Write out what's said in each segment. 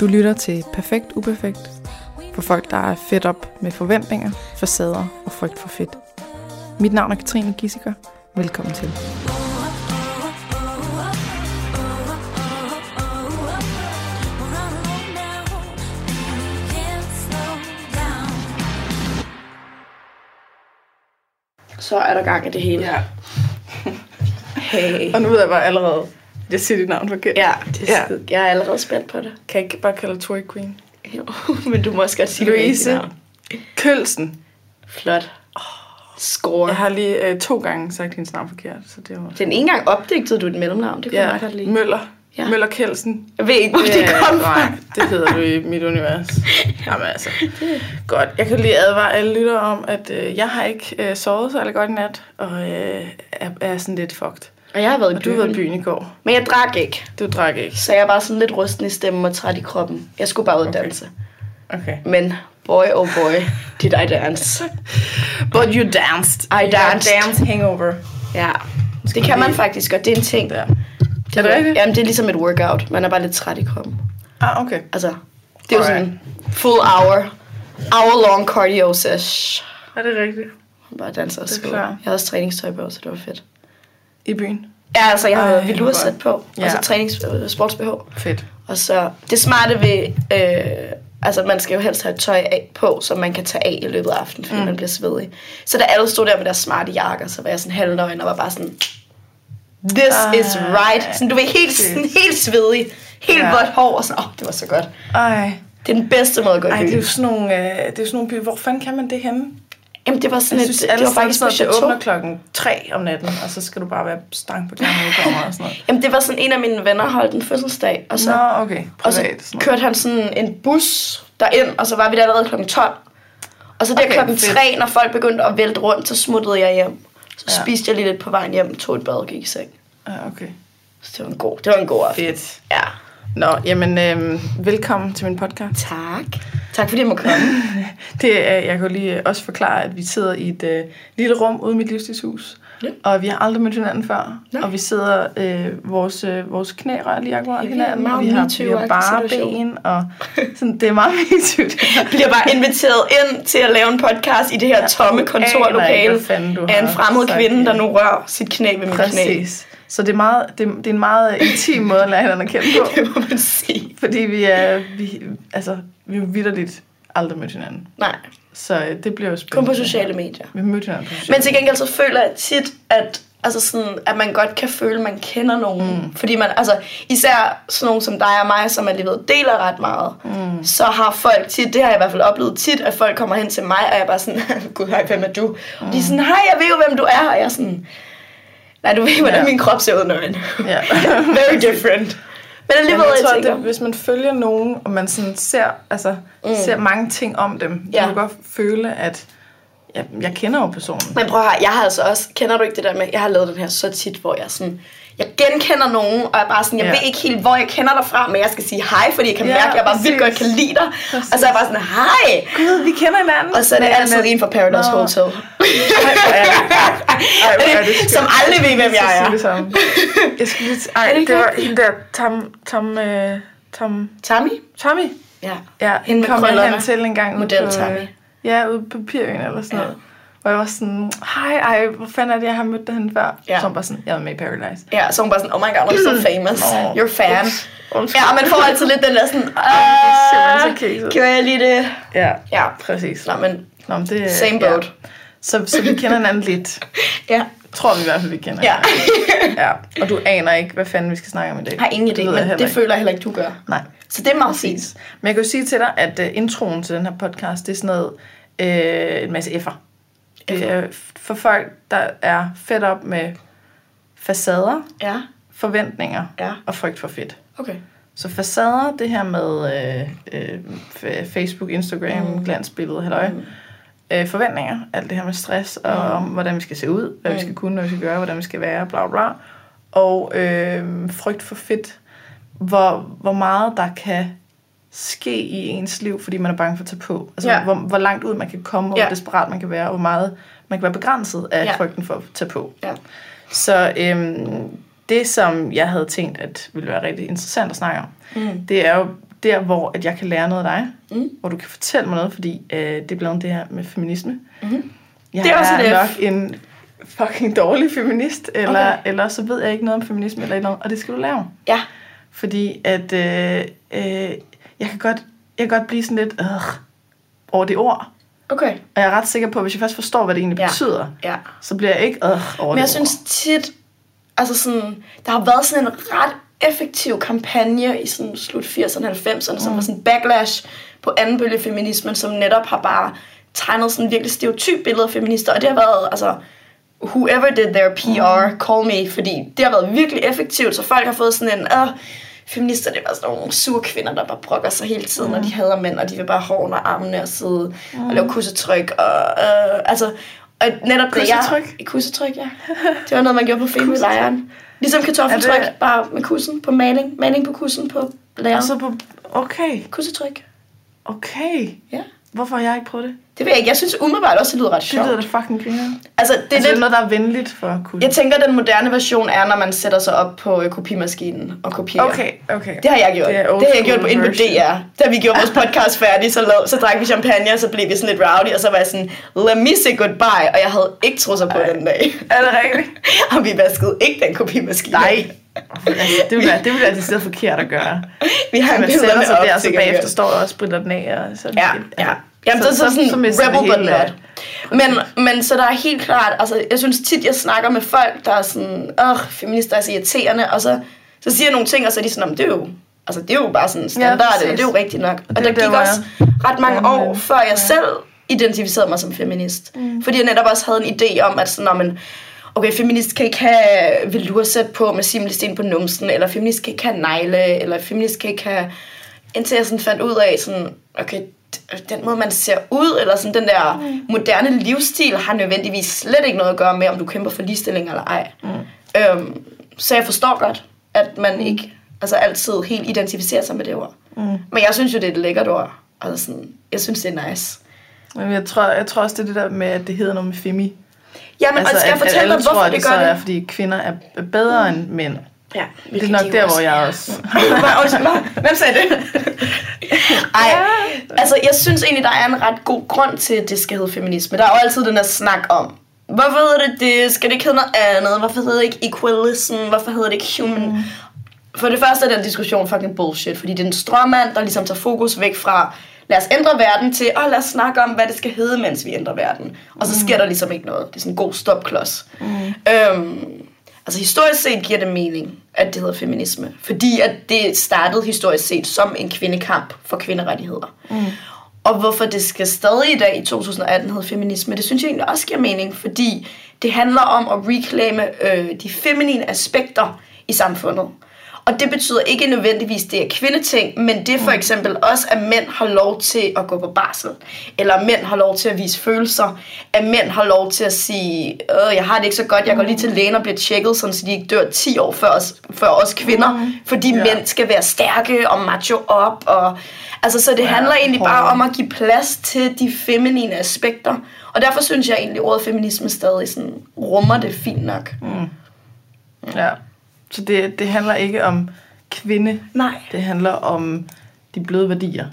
Du lytter til Perfekt Uperfekt for folk, der er fedt op med forventninger, facader og frygt for fedt. Mit navn er Katrine Gissiker. Velkommen til. Så er der gang i det hele. Ja. Hey. Og nu ved jeg bare allerede, jeg siger dit navn forkert. Ja, det er Ja. jeg er allerede spændt på det. Kan jeg ikke bare kalde Tory Queen? Jo, men du må også godt sige det Louise. navn. Kølsen. Flot. Score. Jeg har lige øh, to gange sagt hendes navn forkert, så det var... Den ene gang opdigtede du et mellemnavn. Det kunne jeg meget godt lide. Møller. Ja. Ja. Møller Kelsen. Jeg ved ikke, hvor det kom fra. Nej, det hedder du i mit univers. Jamen altså, godt. Jeg kan lige advare alle lyttere om, at øh, jeg har ikke øh, sovet så godt i nat, og øh, er, er sådan lidt fucked. Og jeg har været i Og du været i byen. byen i går. Men jeg drak ikke. Du drak ikke. Så jeg var sådan lidt rusten i stemmen og træt i kroppen. Jeg skulle bare ud og Okay. danse. Okay. Men boy, oh boy, did I dance. But you danced. I You danced. dance hangover. Ja, det kan man faktisk godt. Det er en ting. Der. Er det rigtigt? Jamen, det er ligesom et workout. Man er bare lidt træt i kroppen. Ah, okay. Altså, det er jo Alright. sådan full hour, hour long cardio sesh. Er det rigtigt? Bare danser og Det skål. Jeg havde også træningstøj på, så det var fedt. I byen? Ja, altså, jeg Ej, havde hvor velour godt. sæt på, Ja. og så trænings øh, sports BH. Fedt. Og så det smarte ved, øh, altså man skal jo helst have tøj af, på, som man kan tage af i løbet af aftenen, fordi mm. man bliver svedig. Så da alle stod der med deres smarte jakker, så var jeg sådan halvnøgen og var bare sådan, this Ej. is right. Sådan, du ved, helt, sådan, helt svedig, helt Ja. vådt hår, og sådan, åh, oh, det var så godt. Ej. Det er den bedste måde at gå i Ej, det er byen. jo sådan nogle, øh, det er jo sådan nogle byer. Hvor fanden kan man det henne? Jamen, det var sådan Jeg et, synes, det alle var faktisk steder, det åbner klokken 3 om natten, og så skal du bare være stang på klokken udkommer og sådan noget. Jamen, det var sådan en af mine venner holdt en fødselsdag, og så, Nå, okay. og så Privat. kørte han sådan en bus derind, og så var vi der allerede klokken 12. Og så der Okay, klokken fedt. 3, når folk begyndte at vælte rundt, så smuttede jeg hjem. Så Ja. spiste jeg lige lidt på vejen hjem, tog et bad og gik i seng. Ja, okay. Så det var en god, det var en god aften. Fedt. Ja. Nå, jamen, øhm, velkommen til min podcast. Tak. Tak fordi jeg må komme. Det er, jeg kan lige også forklare, at vi sidder i et øh, lille rum ude i mit livstidshus. Ja. Og vi har aldrig mødt hinanden før. Nej. Og vi sidder, øh, vores, øh, vores knæ rører lige akkurat Ja, hinanden. og vi har, vi har bare ben, og sådan, det er meget MeToo. bliver bare inviteret ind til at lave en podcast i det her tomme aner ikke, kontorlokale af en fremmed sagt, kvinde, der ja. nu rører sit knæ ved mit knæ. Så det er, meget, det, det er en meget intim måde at lære hinanden at kende på. Det må man sige. Fordi vi er, vi, altså, vi er vidderligt aldrig mødt hinanden. Nej, Så øh, det bliver jo spændende. kun på sociale medier. Vi har mødt hinanden på sociale Men til gengæld så føler jeg tit, at, altså sådan, at man godt kan føle, at man kender nogen. Mm. Fordi man, altså, især sådan nogen som dig og mig, som alligevel deler ret meget, mm. så har folk tit, det har jeg i hvert fald oplevet tit, at folk kommer hen til mig, og jeg er bare sådan, gud hej, hvem er du? Mm. Og de er sådan, hej, jeg ved jo, hvem du er, og jeg er sådan, nej, du ved, hvordan Ja. min krop ser ud nøgen. Ja. Very different. Men alligevel, Jamen, jeg jeg tror, tænker, det, hvis man følger nogen, og man sådan ser, altså, mm. ser mange ting om dem, Ja. ja. kan du godt føle, at jeg, jeg kender jo personen. Men prøv høre, jeg har altså også, kender du ikke det der med, jeg har lavet den her så tit, hvor jeg sådan, jeg genkender nogen, og jeg er bare sådan, jeg Ja. ved ikke helt, hvor jeg kender dig fra, men jeg skal sige hej, fordi jeg kan Ja, mærke, at jeg bare vildt godt præcis. kan lide dig. Præcis. Og så er jeg bare sådan, hej! Gud, vi kender hinanden. Og så er det Men- altid men- en fra Paradise Nå. Hotel. Ej, det- er. Som aldrig ved, hvem jeg er. det samme. Jeg skulle lige... Ej, Er det var hende der, Tom... Tom... Øh, Tom... Tammy? Tommy? Ja. Ja, Hende kom hen til en gang. Model på, Tommy. øh, Ja, ude på Papirøen eller sådan Ja. noget. Hvor jeg var sådan, hej, ej, hvor fanden er det, jeg har mødt dig henne før? Ja. Ja. Så var bare sådan, jeg var med i Paradise. Ja, så hun bare sådan, oh my god, I'm so famous. Åh. You're fan. Ups. Undskyld. Ja, man får altid lidt den der sådan, ah, gjorde jeg lige det? Ja, Ja, præcis. Nå, men Nå, men det, same ja. boat. Så, så vi kender hinanden lidt. Ja. Tror vi i hvert fald, vi kender Ja. ja. Og du aner ikke, hvad fanden vi skal snakke om i dag. Jeg har ingen idé, jeg men det ikke. føler jeg heller ikke, du gør. Nej, Så det er meget fint. Men jeg kan jo sige til dig, at uh, introen til den her podcast, det er sådan noget, øh, en masse F'er. Er for folk, der er fedt op med facader, Ja, forventninger Ja. og frygt for fedt. okay. Så facader, det her med øh, øh, Facebook, Instagram, mm. glansbillede, halløj. Mm. Øh, forventninger, alt det her med stress, og Mm. om hvordan vi skal se ud, hvad mm. vi skal kunne, hvad vi skal gøre, hvordan vi skal være, bla bla. Og øh, frygt for fedt, hvor, hvor meget der kan ske i ens liv, fordi man er bange for at tage på. Altså, Ja. hvor, hvor langt ud man kan komme, og Ja. hvor desperat man kan være, og hvor meget man kan være begrænset af Ja. frygten for at tage på. Ja. Så øhm, det, som jeg havde tænkt, at ville være rigtig interessant at snakke om, Mm. det er jo der, hvor at jeg kan lære noget af dig, Mm. hvor du kan fortælle mig noget, fordi øh, det er blandt det her med feminisme. Mhm. Jeg Det er også er nok en fucking dårlig feminist, eller, Okay. eller så ved jeg ikke noget om feminisme, eller eller andet, og det skal du lære. Ja. Fordi at øh, øh, jeg, kan godt, jeg kan godt blive sådan lidt øh, over det ord. Okay. Og jeg er ret sikker på, at hvis jeg først forstår, hvad det egentlig Ja. betyder, Ja. så bliver jeg ikke øh, over Men jeg det synes tit, altså sådan, der har været sådan en ret effektiv kampagne i sådan slut 80'erne og 90'erne, mm. som var sådan en backlash på anden bølge feminismen, som netop har bare tegnet sådan virkelig stereotyp billede af feminister, og det har været, altså, whoever did their PR, mm. call me, fordi det har været virkelig effektivt, så folk har fået sådan en, øh, feminister, det var sådan nogle sure kvinder, der bare brokker sig hele tiden, mm. og de hader mænd, og de vil bare have under armene og sidde mm. og lave kussetryk, og øh, altså, og netop det, jeg... Kussetryk? Kussetryk, ja. Det var noget, man gjorde på femølejren. Ligesom kartoffeltryk, det- bare med kussen på maling. Maling på kussen på lærer. Og så på, okay, Kussetryk. okay. Ja. Hvorfor har jeg ikke prøvet det? Det ved jeg ikke. Jeg synes umiddelbart også, det lyder ret Det sjovt. lyder da fucking griner. Altså, det er Altså, det lidt... noget, der er venligt for kunne. Jeg tænker, den moderne version er, når man sætter sig op på øh, kopimaskinen og kopierer. Okay, okay. Det har jeg gjort. Det Det, det har jeg gjort på inde på. DR. Da vi gjorde vores podcast færdig, så, lavede, så drak vi champagne, og så blev vi sådan lidt rowdy, og så var jeg sådan, let me say goodbye, og jeg havde ikke trusser på Ej. den dag. Er det rigtigt? og vi vaskede ikke den kopimaskine. Nej. Altså, det vil være, det vil være decideret forkert at gøre. Vi har Så en man sætter sig op, der, og så bagefter står der og spritter den af. Og så, Ja, ja. Jamen, så, så, så, sådan mister det rebel but not. Men, men så der er helt klart, altså jeg synes tit, jeg snakker med folk, der er sådan, åh, feminister er så irriterende, og så, så siger jeg nogle ting, og så er de sådan, "Nå, men det er jo, altså det er jo bare sådan standard, ja, det er jo rigtigt nok. Og det er der der, gik hvor også ret mange år, før jeg ja. selv identificerede mig som feminist. Mm. Fordi jeg netop også havde en idé om, at sådan, "Nå, men, okay, feminist kan ikke have velursæt på med simlesten på numsen, eller feminist kan ikke have negle, eller feminist kan ikke have... Indtil jeg sådan fandt ud af, sådan, okay, den måde, man ser ud, eller sådan den der mm. moderne livsstil, har nødvendigvis slet ikke noget at gøre med, om du kæmper for ligestilling eller ej. Mm. Øhm, så jeg forstår godt, at man ikke altså altid helt identificerer sig med det ord. Mm. Men jeg synes jo, det er et lækkert ord. Altså sådan, jeg synes, det er nice. Jeg tror, jeg tror også, det er det der med, at det hedder noget med femi. Jamen, altså, og skal jeg fortælle dig, hvorfor tror, det så gør er, det? fordi kvinder er bedre end mænd. Ja, Det er nok der, hvor jeg også... Hvem sagde det? Ej, altså jeg synes egentlig, der er en ret god grund til, at det skal hedde feminisme. Der er jo altid den der snak om, hvorfor hedder det det? Skal det ikke hedde noget andet? Hvorfor hedder det ikke equalism? Hvorfor hedder det ikke human? Mm. For det første er den diskussion fucking bullshit, fordi det er en strømmand, der ligesom tager fokus væk fra, lad os ændre verden til, åh, lad os snakke om, hvad det skal hedde, mens vi ændrer verden. Og så sker der ligesom ikke noget. Det er sådan en god stopklods. Mm. Øhm, altså historisk set giver det mening, at det hedder feminisme. Fordi at det startede historisk set som en kvindekamp for kvinderettigheder. Mm. Og hvorfor det skal stadig i dag i 2018 hedde feminisme, det synes jeg egentlig også giver mening, fordi det handler om at reclaime øh, de feminine aspekter i samfundet. Og det betyder ikke nødvendigvis, det er kvindeting, men det er for eksempel også, at mænd har lov til at gå på barsel. Eller at mænd har lov til at vise følelser. At mænd har lov til at sige, øh, jeg har det ikke så godt, jeg går lige til lægen og bliver tjekket, sådan, så de ikke dør 10 år før os, før os kvinder. Mm. Fordi Ja. mænd skal være stærke og macho op. Og, altså, så det Ja, handler egentlig bare om at give plads til de feminine aspekter. Og derfor synes jeg egentlig, at ordet feminisme stadig sådan, rummer det fint nok. Mm. Ja. Så det, det handler ikke om kvinde. Nej. Det handler om de bløde værdier.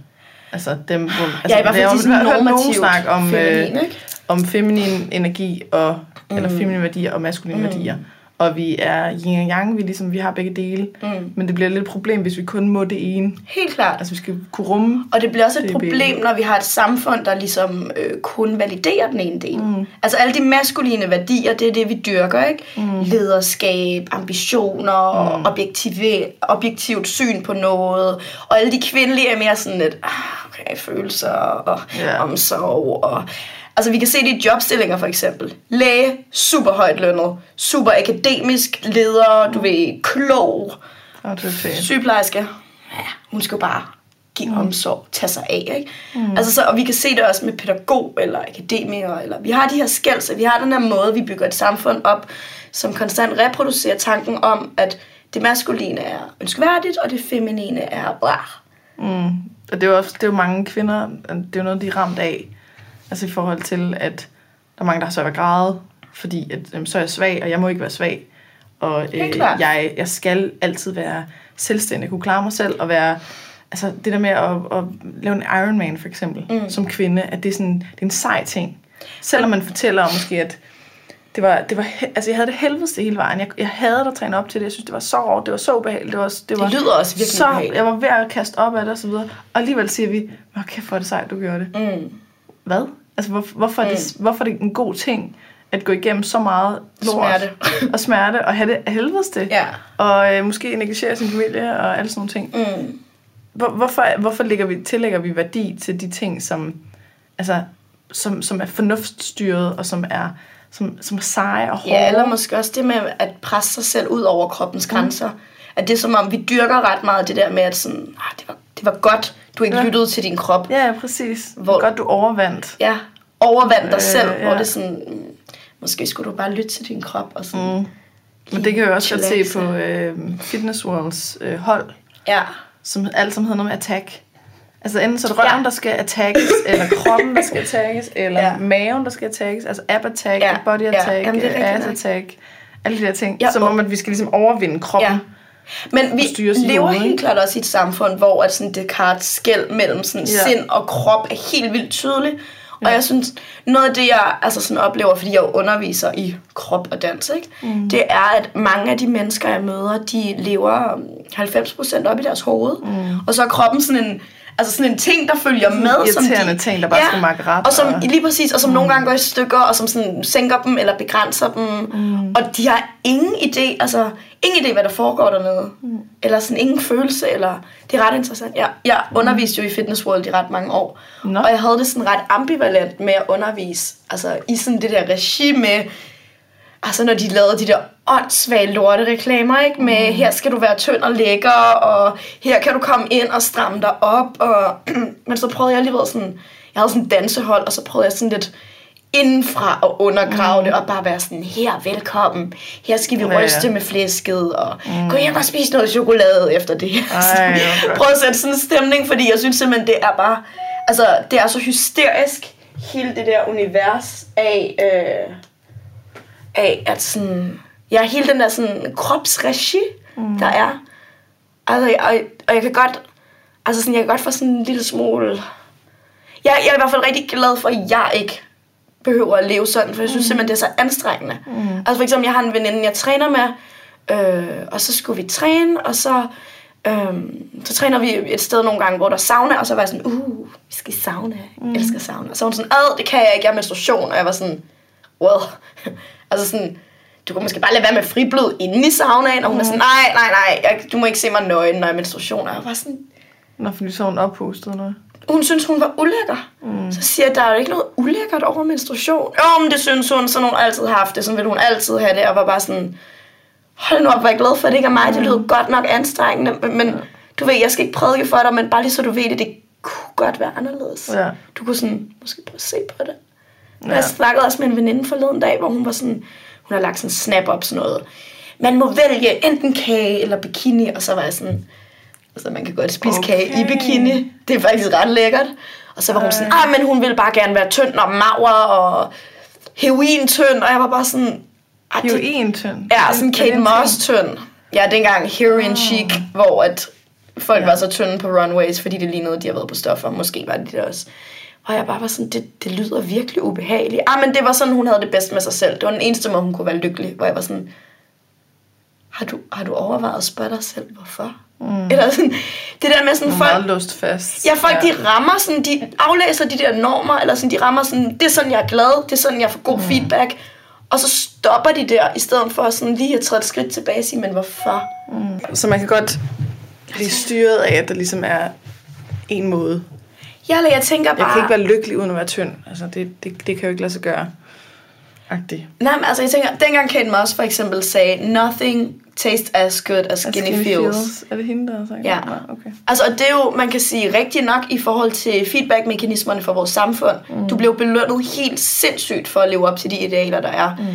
Altså dem, hvor, altså, Ja, i hvert fald der er jo- nogen snak om, øh, ikke? om feminin energi og mm. eller feminine værdier og maskuline mm. værdier. Og vi er yin og yang, vi, ligesom, vi har begge dele. Mm. Men det bliver lidt et problem, hvis vi kun må det ene. Helt klart. Altså vi skal kunne rumme. Og det bliver også et problem, når vi har et samfund, der ligesom øh, kun validerer den ene del. Mm. Altså alle de maskuline værdier, det er det, vi dyrker, ikke? Mm. Lederskab, ambitioner, mm. objektive, objektivt syn på noget. Og alle de kvindelige er mere sådan lidt, ah, okay, følelser og yeah. omsorg. Og, altså vi kan se det i jobstillinger for eksempel. Læge, super højt lønnet, super akademisk leder, du ved, klog, Og det er fedt. sygeplejerske, ja, hun skal jo bare give mm. omsorg, tage sig af, ikke? Mm. Altså så, og vi kan se det også med pædagog eller akademiker, eller vi har de her skælds, vi har den her måde, vi bygger et samfund op, som konstant reproducerer tanken om, at det maskuline er ønskværdigt, og det feminine er bra. Mm. Og det er jo også det er jo mange kvinder, det er jo noget, de er ramt af. Altså i forhold til, at der er mange, der har svært ved at græde, fordi at, jamen, så er jeg svag, og jeg må ikke være svag. Og øh, jeg, jeg skal altid være selvstændig, kunne klare mig selv og være altså det der med at, at lave en Ironman for eksempel, mm. som kvinde, at det er, sådan, det er en sej ting. Selvom man fortæller om måske, at det var, det var, altså jeg havde det helvedeste hele vejen. Jeg, jeg havde at træne op til det. Jeg synes, det var så hårdt. Det var så ubehageligt. Det, var, det, var Det lyder også virkelig så, ubehageligt. Jeg var ved at kaste op af det og så videre. Og alligevel siger vi, hvor kæft, hvor er det sejt, du gjorde det. Mm. Hvad? Altså, hvor, hvorfor, er det, hvorfor er det en god ting at gå igennem så meget lort Smerte. og smerte og have det af helvedeste? Ja. Og øh, måske negligere sin familie og alle sådan nogle ting. Mm. Hvor, hvorfor, hvorfor lægger vi, tillægger vi værdi til de ting, som, altså, som, som er fornuftsstyret og som er, som, som er seje og hårde? Ja, eller måske også det med at presse sig selv ud over kroppens grænser. At det er som om, vi dyrker ret meget det der med, at sådan, ah, det, var, det var godt, du ikke Ja. lyttede til din krop. Ja, ja, præcis. Hvor... Hvor- Godt, du overvandt. Ja, overvand dig Øh, selv, ja. hvor det er sådan, mm, måske skulle du bare lytte til din krop. Og sådan, Mm. Men det kan jeg også godt se på øh, Fitness Worlds øh, hold, Ja, som alt som hedder noget med attack. Altså enten så er det røven, Ja. der skal attackes, eller kroppen, der skal attackes, eller ja. Maven, der skal attackes. Altså ab attack, ja. Body attack, Jamen, det ja. rigtigt ass nok. attack. Alle de der ting. Ja, som om, at vi skal ligesom overvinde kroppen. ja. Men vi lever helt klart også i et samfund, hvor at sådan Descartes skæld mellem sådan Ja. sind og krop er helt vildt tydelig. Og jeg synes, noget af det, jeg altså sådan oplever, fordi jeg underviser i krop og dans, ikke? Mm. det er, at mange af de mennesker, jeg møder, de lever um, 90% op i deres hoved. Mm. Og så er kroppen sådan en, altså sådan en ting, der følger med. som de, ting, der bare skal makke ret Og som, og- lige præcis, og som mm. nogle gange går i stykker, og som sådan sænker dem eller begrænser dem. Mm. Og de har ingen idé, altså ingen idé, hvad der foregår dernede. Mm. Eller sådan ingen følelse, eller det er ret interessant. Jeg, jeg underviste jo i Fitness World i ret mange år, Nå. og jeg havde det sådan ret ambivalent med at undervise, altså i sådan det der regi med, altså når de lavede de der åndssvage lortereklamer, ikke? Med, her skal du være tynd og lækker, og her kan du komme ind og stramme dig op, og, men så prøvede jeg alligevel sådan, jeg havde sådan et dansehold, og så prøvede jeg sådan lidt indenfra og undergrave mm. det, og bare være sådan, her, velkommen, her skal vi Ja, ja. ryste med flæsket, og mm. gå hjem og spise noget chokolade efter det. Ej, godt. Prøv at sætte sådan en stemning, fordi jeg synes simpelthen, det er bare, altså, det er så hysterisk, hele det der univers af, øh, af at sådan, ja, hele den der sådan kropsregi, mm. der er. Altså, og, og jeg kan godt, altså sådan, jeg kan godt få sådan en lille smule, jeg, jeg er i hvert fald rigtig glad for, at jeg ikke behøver at leve sådan, for jeg synes mm. simpelthen, det er så anstrengende. Mm. Altså for eksempel, jeg har en veninde, jeg træner med, øh, og så skulle vi træne, og så, øh, så træner vi et sted nogle gange, hvor der er sauna, og så var jeg sådan, uh, vi skal i sauna, jeg Mm. elsker sauna. Og så var hun sådan, ad, det kan jeg ikke, jeg har menstruation, og jeg var sådan, well, altså sådan, du kan måske bare lade være med friblod inde i saunaen, og hun er sådan, nej, nej, nej, jeg, du må ikke se mig nøgen, når jeg har menstruation, og jeg var sådan, Nå, fordi så er hun oppustet og noget. Hun synes, hun var ulækker. Mm. Så siger jeg, der er jo ikke noget ulækkert over menstruation. Jo, men det synes hun, sådan hun altid har haft det. Sådan vil hun altid have det. Og var bare sådan, hold nu op, hvor jeg glad for, at det ikke er mig. Det lyder godt nok anstrengende. Men, men du ved, jeg skal ikke prædike for dig, men bare lige så du ved det, det kunne godt være anderledes. Ja. Du kunne sådan, måske prøve at se på det. Ja. Ja. Jeg snakkede også med en veninde forleden dag, hvor hun var sådan, hun har lagt sådan en snap op sådan noget. Man må vælge enten kage eller bikini, og så var jeg sådan, altså man kan godt spise okay. kage i bikini. Det er faktisk ret lækkert. Og så var hun sådan, ej, men hun ville bare gerne være tynd og mager og heroin tynd, og jeg var bare sådan, ej, Det er jo det, en tynd. Ja, sådan Kate en Moss ting? tynd. Ja, dengang heroin chic, hvor at folk Ja. var så tynde på runways, fordi det lignede, de havde været på stoffer. Måske var det det også. Og jeg bare var sådan, det, det lyder virkelig ubehageligt. Ah, men det var sådan, hun havde det bedst med sig selv. Det var den eneste måde, hun kunne være lykkelig. Hvor jeg var sådan, har du, har du overvejet at spørge dig selv, hvorfor? Mm. Eller sådan, det der med sådan, Hun er folk, meget låst fast. Ja, folk ja. de rammer sådan, de aflæser de der normer, eller sådan, de rammer sådan, det er sådan, jeg er glad, det er sådan, jeg får god mm. feedback. Og så stopper de der, i stedet for sådan lige at træde et skridt tilbage og sige, men hvorfor? Så man kan godt blive styret af, at der ligesom er en måde. Ja, eller jeg tænker bare... Jeg kan ikke være lykkelig uden at være tynd. Altså, det, det, det kan jo ikke lade sig gøre. Agtig. Nej, men altså jeg tænker, dengang Kate Moss for eksempel sagde, nothing tastes as good as skinny, feels. Er det hende, der har sagt Ja. det? Okay. Altså, og det er jo, man kan sige, rigtigt nok i forhold til feedback-mekanismerne for vores samfund. Mm. Du blev belønnet helt sindssygt for at leve op til de idealer, der er. Mm.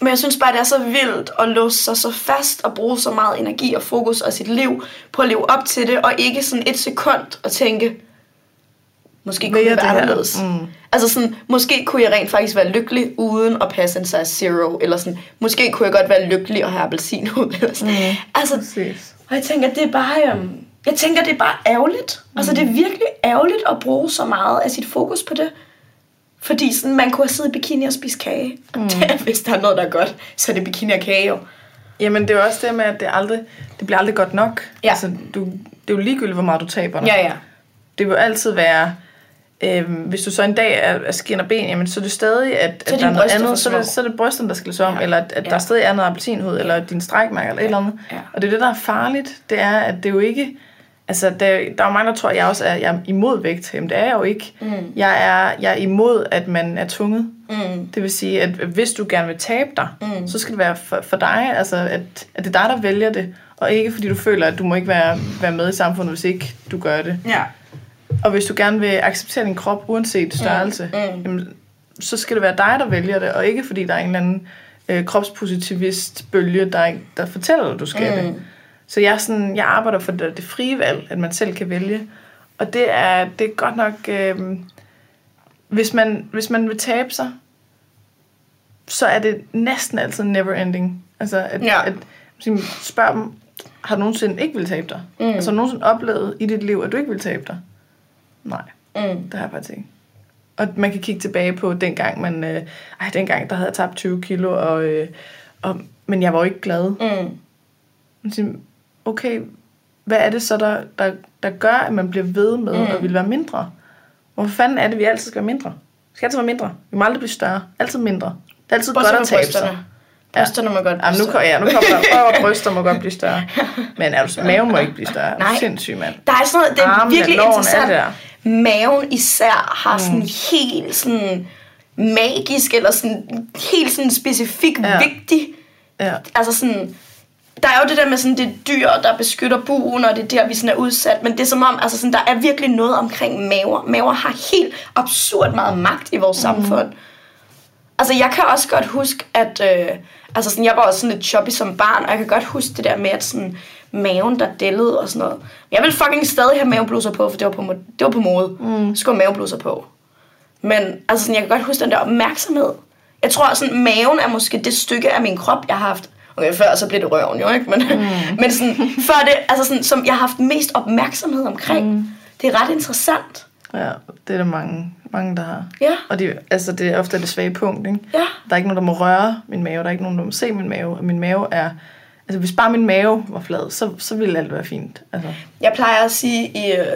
Men jeg synes bare, det er så vildt at låse sig så fast og bruge så meget energi og fokus og sit liv på at leve op til det, og ikke sådan et sekund at tænke, måske kunne jeg være anderledes. Mm. Altså sådan, måske kunne jeg rent faktisk være lykkelig uden at passe en size zero, eller sådan, måske kunne jeg godt være lykkelig og have appelsin ud, eller sådan. Mm. Altså, Præcis. og jeg tænker, det er bare, øhm, Jeg tænker, det er bare ærgerligt. Mm. Altså, det er virkelig ærgerligt at bruge så meget af sit fokus på det. Fordi sådan, man kunne have siddet i bikini og spist kage. Mm. Det, hvis der er noget, der er godt, så er det bikini og kage jo. Jamen, det er jo også det med, at det, aldrig, det bliver aldrig godt nok. Ja. Altså, du, det er jo ligegyldigt, hvor meget du taber dig. Ja, ja. Det vil jo altid være... Øhm, hvis du så en dag er, er skin og ben, jamen, så er det stadig, at, Så at der er noget andet, så er, det, så er det brysterne, der skal læse om, Ja. eller at, at Ja. der stadig er noget appelsinhud, eller din strækmærke, eller et eller andet. Ja. Og det er det, der er farligt, det er, at det er jo ikke... Altså, der, der er jo mange, der tror, at jeg også er, jeg er imod vægt. Jamen, det er jeg jo ikke. Mm. Jeg, er, jeg er imod, at man er tvunget. Mm. Det vil sige, at hvis du gerne vil tabe dig, mm. så skal det være for, for dig, altså at, at det er dig, der vælger det, og ikke fordi du føler, at du må ikke være, være med i samfundet, hvis ikke du gør det. Ja. Og hvis du gerne vil acceptere din krop, uanset størrelse, Mm. mm. Jamen, så skal det være dig, der vælger det, og ikke fordi der er en eller anden øh, kropspositivist-bølge, der, der fortæller dig, at du skal mm. det. Så jeg, er sådan, jeg arbejder for det, det frie valg, at man selv kan vælge. Og det er, det er godt nok... Øh, hvis, man, hvis man vil tabe sig, så er det næsten altid never ending. Altså, at, Ja. at sige, spørg dem, har du nogensinde ikke vil tabe dig? Mm. Altså, har du nogensinde oplevet i dit liv, at du ikke vil tabe dig? Nej, Mm. det har jeg faktisk ikke. Og man kan kigge tilbage på dengang, man, øh, ej, dengang der havde jeg tabt 20 kilo, og, øh, og, men jeg var jo ikke glad. Mm. Man siger, okay, hvad er det så, der, der, der gør, at man bliver ved med mm. at ville være mindre? Hvorfor fanden er det, vi altid skal være mindre? Vi skal altid være mindre. Vi må aldrig blive større. Altid mindre. Det er altid Bortset godt at tabe sig. Brysterne. Må godt Jamen, nu, kom, ja, nu kommer der prøver at bryster må godt blive større. Men altså, maven må ikke blive større. Er du Nej. Sindssyg, mand. Der er sådan noget, det er Armene, virkelig interessant. alt det Maven især har sådan helt sådan magisk, eller sådan helt sådan specifik Ja. vigtig. Ja. Altså sådan, der er jo det der med sådan, det er dyr, der beskytter buen, og det er der, vi sådan er udsat. Men det er som om, altså sådan, der er virkelig noget omkring maver. Maver har helt absurd meget magt i vores mm. samfund. Altså, jeg kan også godt huske, at... Øh, altså, sådan, jeg var også sådan lidt choppy som barn, og jeg kan godt huske det der med, at sådan, maven, der dællede og sådan noget. Jeg vil fucking stadig have maveblusser på, for det var på, det var på mode. Mm. Så skulle jeg have maveblusser på. Men altså, sådan, jeg kan godt huske den der opmærksomhed. Jeg tror, sådan, maven er måske det stykke af min krop, jeg har haft. Okay, før så blev det røven jo, ikke? Men, mm. men sådan, før det, altså sådan, som jeg har haft mest opmærksomhed omkring. Mm. Det er ret interessant. Ja, det er der mange, mange der har. Ja. Og det, altså, det er ofte det svage punkt, ikke? Ja. Der er ikke nogen, der må røre min mave. Der er ikke nogen, der må se min mave. Og min mave er... Altså, hvis bare min mave var flad, så, så ville alt være fint. Altså, Jeg plejer at sige, i, øh,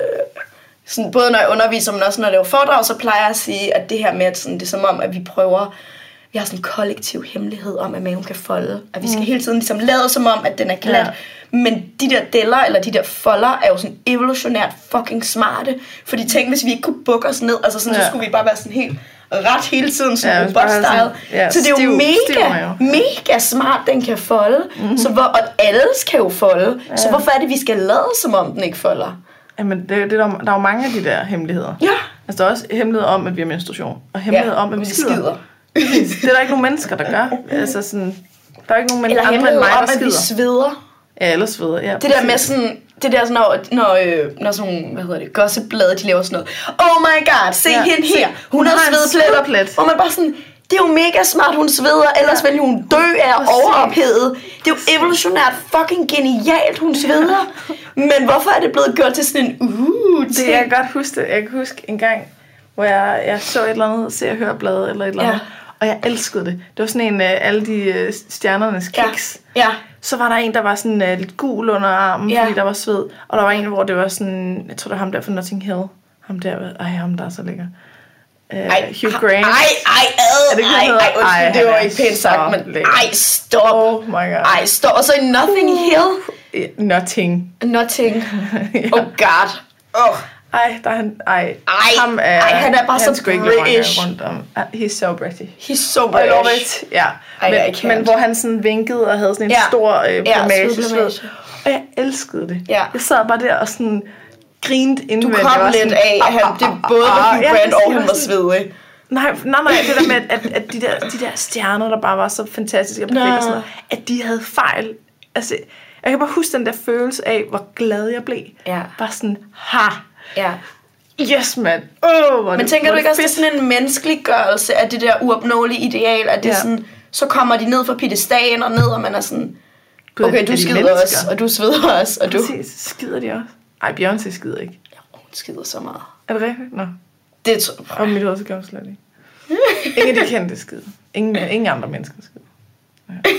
sådan, både når jeg underviser, men også når jeg laver foredrag, så plejer jeg at sige, at det her med, at sådan, det er som om, at vi prøver, vi har sådan en kollektiv hemmelighed om, at maven kan folde. At vi skal hele tiden ligesom lade som om, at den er glat. Ja. Men de der deller, eller de der folder, er jo sådan evolutionært fucking smarte. Fordi tænk, hvis vi ikke kunne bukke os ned, altså sådan, ja. Ja. så skulle vi bare være sådan helt ret hele tiden, sådan Ja, ja, robot-style. ja, så det er jo stiv- stiv mega, mave. mega smart, den kan folde. Mm-hmm. Så hvor, og alles kan jo folde. Ja. Så hvorfor er det, vi skal lade, som om den ikke folder? jamen, det, det, der, der er jo mange af de der hemmeligheder. Ja. Altså, der er også hemmelighed om, at vi har menstruation. Og hemmelighed om, at vi skider. skider. Det er der ikke nogen mennesker, der gør. Altså sådan, der er ikke nogen men- Eller andre end mig, om, der at vi skider. sveder. Ja, eller sveder. Ja, Det der med sådan, det der sådan, når, når, øh, når sådan nogle, hvad hedder det, gossipblade, de laver sådan noget. Oh my god, se Ja, hende se, her. Hun, hun har har en svedpletter. svedplet. Hvor man bare sådan, det er jo mega smart, hun sveder, ellers Ja. ville hun dø af overophedet. Det er jo evolutionært fucking genialt, hun sveder. Men hvorfor er det blevet gjort til sådan en uh Det, jeg kan godt huske det. Jeg kan huske en gang, hvor jeg, jeg så et eller andet, se og høre blad eller et eller andet. Ja. Og jeg elskede det. Det var sådan en af alle de øh, stjernernes kiks. Ja. ja. Så var der en, der var sådan uh, lidt gul under armen, Ja. fordi der var sved. Og der var en, hvor det var sådan, jeg tror det var ham der fra Notting Hill. Ham der, ej, ham der er så lækker. Uh, Ej, Hugh Grant. Ej, ej, ad, Er det ikke, ej, ej, undskyld, Ej, det var ikke pænt sagt, men lækker. ej, stop. Oh my god. Ej, stop. Og så i Nothing Hill. Eh, Nothing. Nothing. Oh god. Oh. Ej, der er han, ej, Ej, ham er, ej, han er bare så ikke rende British. rundt om. Uh, he's so British. He's so I love British. it. Ja. Ej, men, I men hvor han sådan vinkede og havde sådan en Ja. stor øh, Ja, sved. blamage. og jeg elskede det. Ja. Jeg sad bare der og sådan grinte Du indvendigt. kom Jeg var lidt sådan, af, at han, det både var ah, Hugh ja, Grant og han var svedig. Nej, nej, nej, det der med, at, at de, der, de der stjerner, der bare var så fantastiske og perfekte, og sådan noget, at de havde fejl. Altså, jeg kan bare huske den der følelse af, hvor glad jeg blev. Ja. Bare sådan, ha, Ja. yes, mand. Oh, Men det, tænker du ikke også, det er fedt. sådan en menneskeliggørelse af det der uopnåelige ideal, at det Ja. sådan, så kommer de ned fra piedestagen og ned, og man er sådan, okay, du de skider mennesker? også, og du sveder også, og du... Præcis, skider de også. Ej, Beyoncé skider ikke. Ja, hun skider så meget. Er det rigtigt? Nå. Det tror Og mit hoved, så gør slet ikke. Ingen af de kendte skider. Ingen, ingen andre mennesker skider.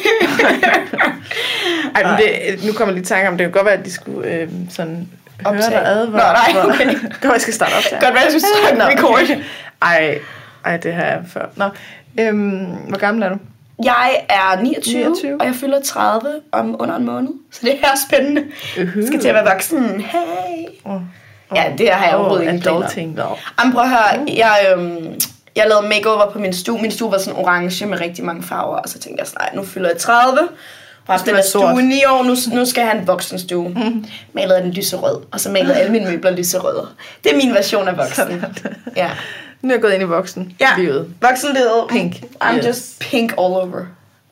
Ej, men det, nu kommer jeg lige i tanke om, det kan godt være, at de skulle øh, sådan høre Optage. dig ad. Nå, nej, okay. Godt, være, jeg skal starte op der. Godt være, jeg skulle starte Nå, record. okay. Ej, ej, det har jeg før. Nå, øhm, hvor gammel er du? Jeg er 29, 29. og jeg fylder 30 om under en måned. Så det er spændende. Uh-huh. Skal til at være voksen. Hey. Oh. Ja, det har jeg overhovedet oh, ikke planer adulting, though. Jamen prøv at høre, jeg, øhm, jeg lavede makeover på min stue. Min stue var sådan orange med rigtig mange farver, og så tænkte jeg sådan, nej, nu fylder jeg 30. Og den sort. stue i 9 år, nu, nu skal jeg have en voksen stue. Mm. Malede den lyserød, og så malede alle mine møbler lyserøde. Det er min version af voksen. Ja. Nu er jeg gået ind i voksen. Ja, Livet. voksenlivet. Pink. I'm Yes. just pink all over.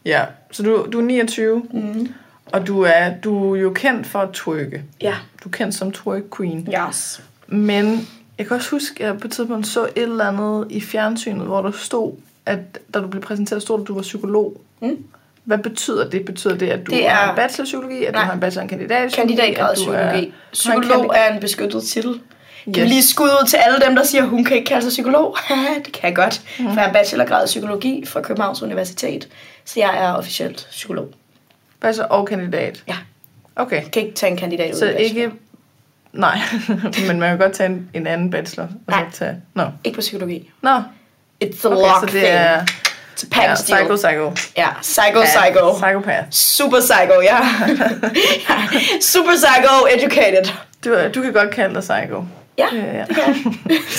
Ja, så du, du er 29, mm. og du er, du er jo kendt for at twerke. Ja. Du er kendt som twerk queen. Yes. Men jeg kan også huske, at jeg på et tidspunkt så et eller andet i fjernsynet, hvor der stod, at da du blev præsenteret, stod at du var psykolog. Mm. Hvad betyder det? Betyder det, at du Det har er- en bachelor i psykologi, at Nej. du har en bachelor en kandidat i psykologi? Kandidatgrad at i er- psykologi. har Psykolog er en beskyttet titel. Kan Yes. vi lige skudde ud til alle dem, der siger, at hun kan ikke kalde sig psykolog? det kan jeg godt. Mm. For jeg har en bachelorgrad i psykologi fra Københavns Universitet. Så jeg er officielt psykolog. Bachelor og kandidat? Ja. Okay. Jeg kan ikke tage en kandidat ud Så i bachelor. ikke... Nej, men man kan godt tage en, en anden bachelor. Og Nej. så tage... Nå. Ikke på psykologi. Nå. It's a Okay, lock så det thing. er... A Ja, psycho, psycho. Ja, psycho, psycho. Psychopath. Super psycho, ja. Super psycho educated. Du, du kan godt kalde dig psycho. Ja, Ja, ja.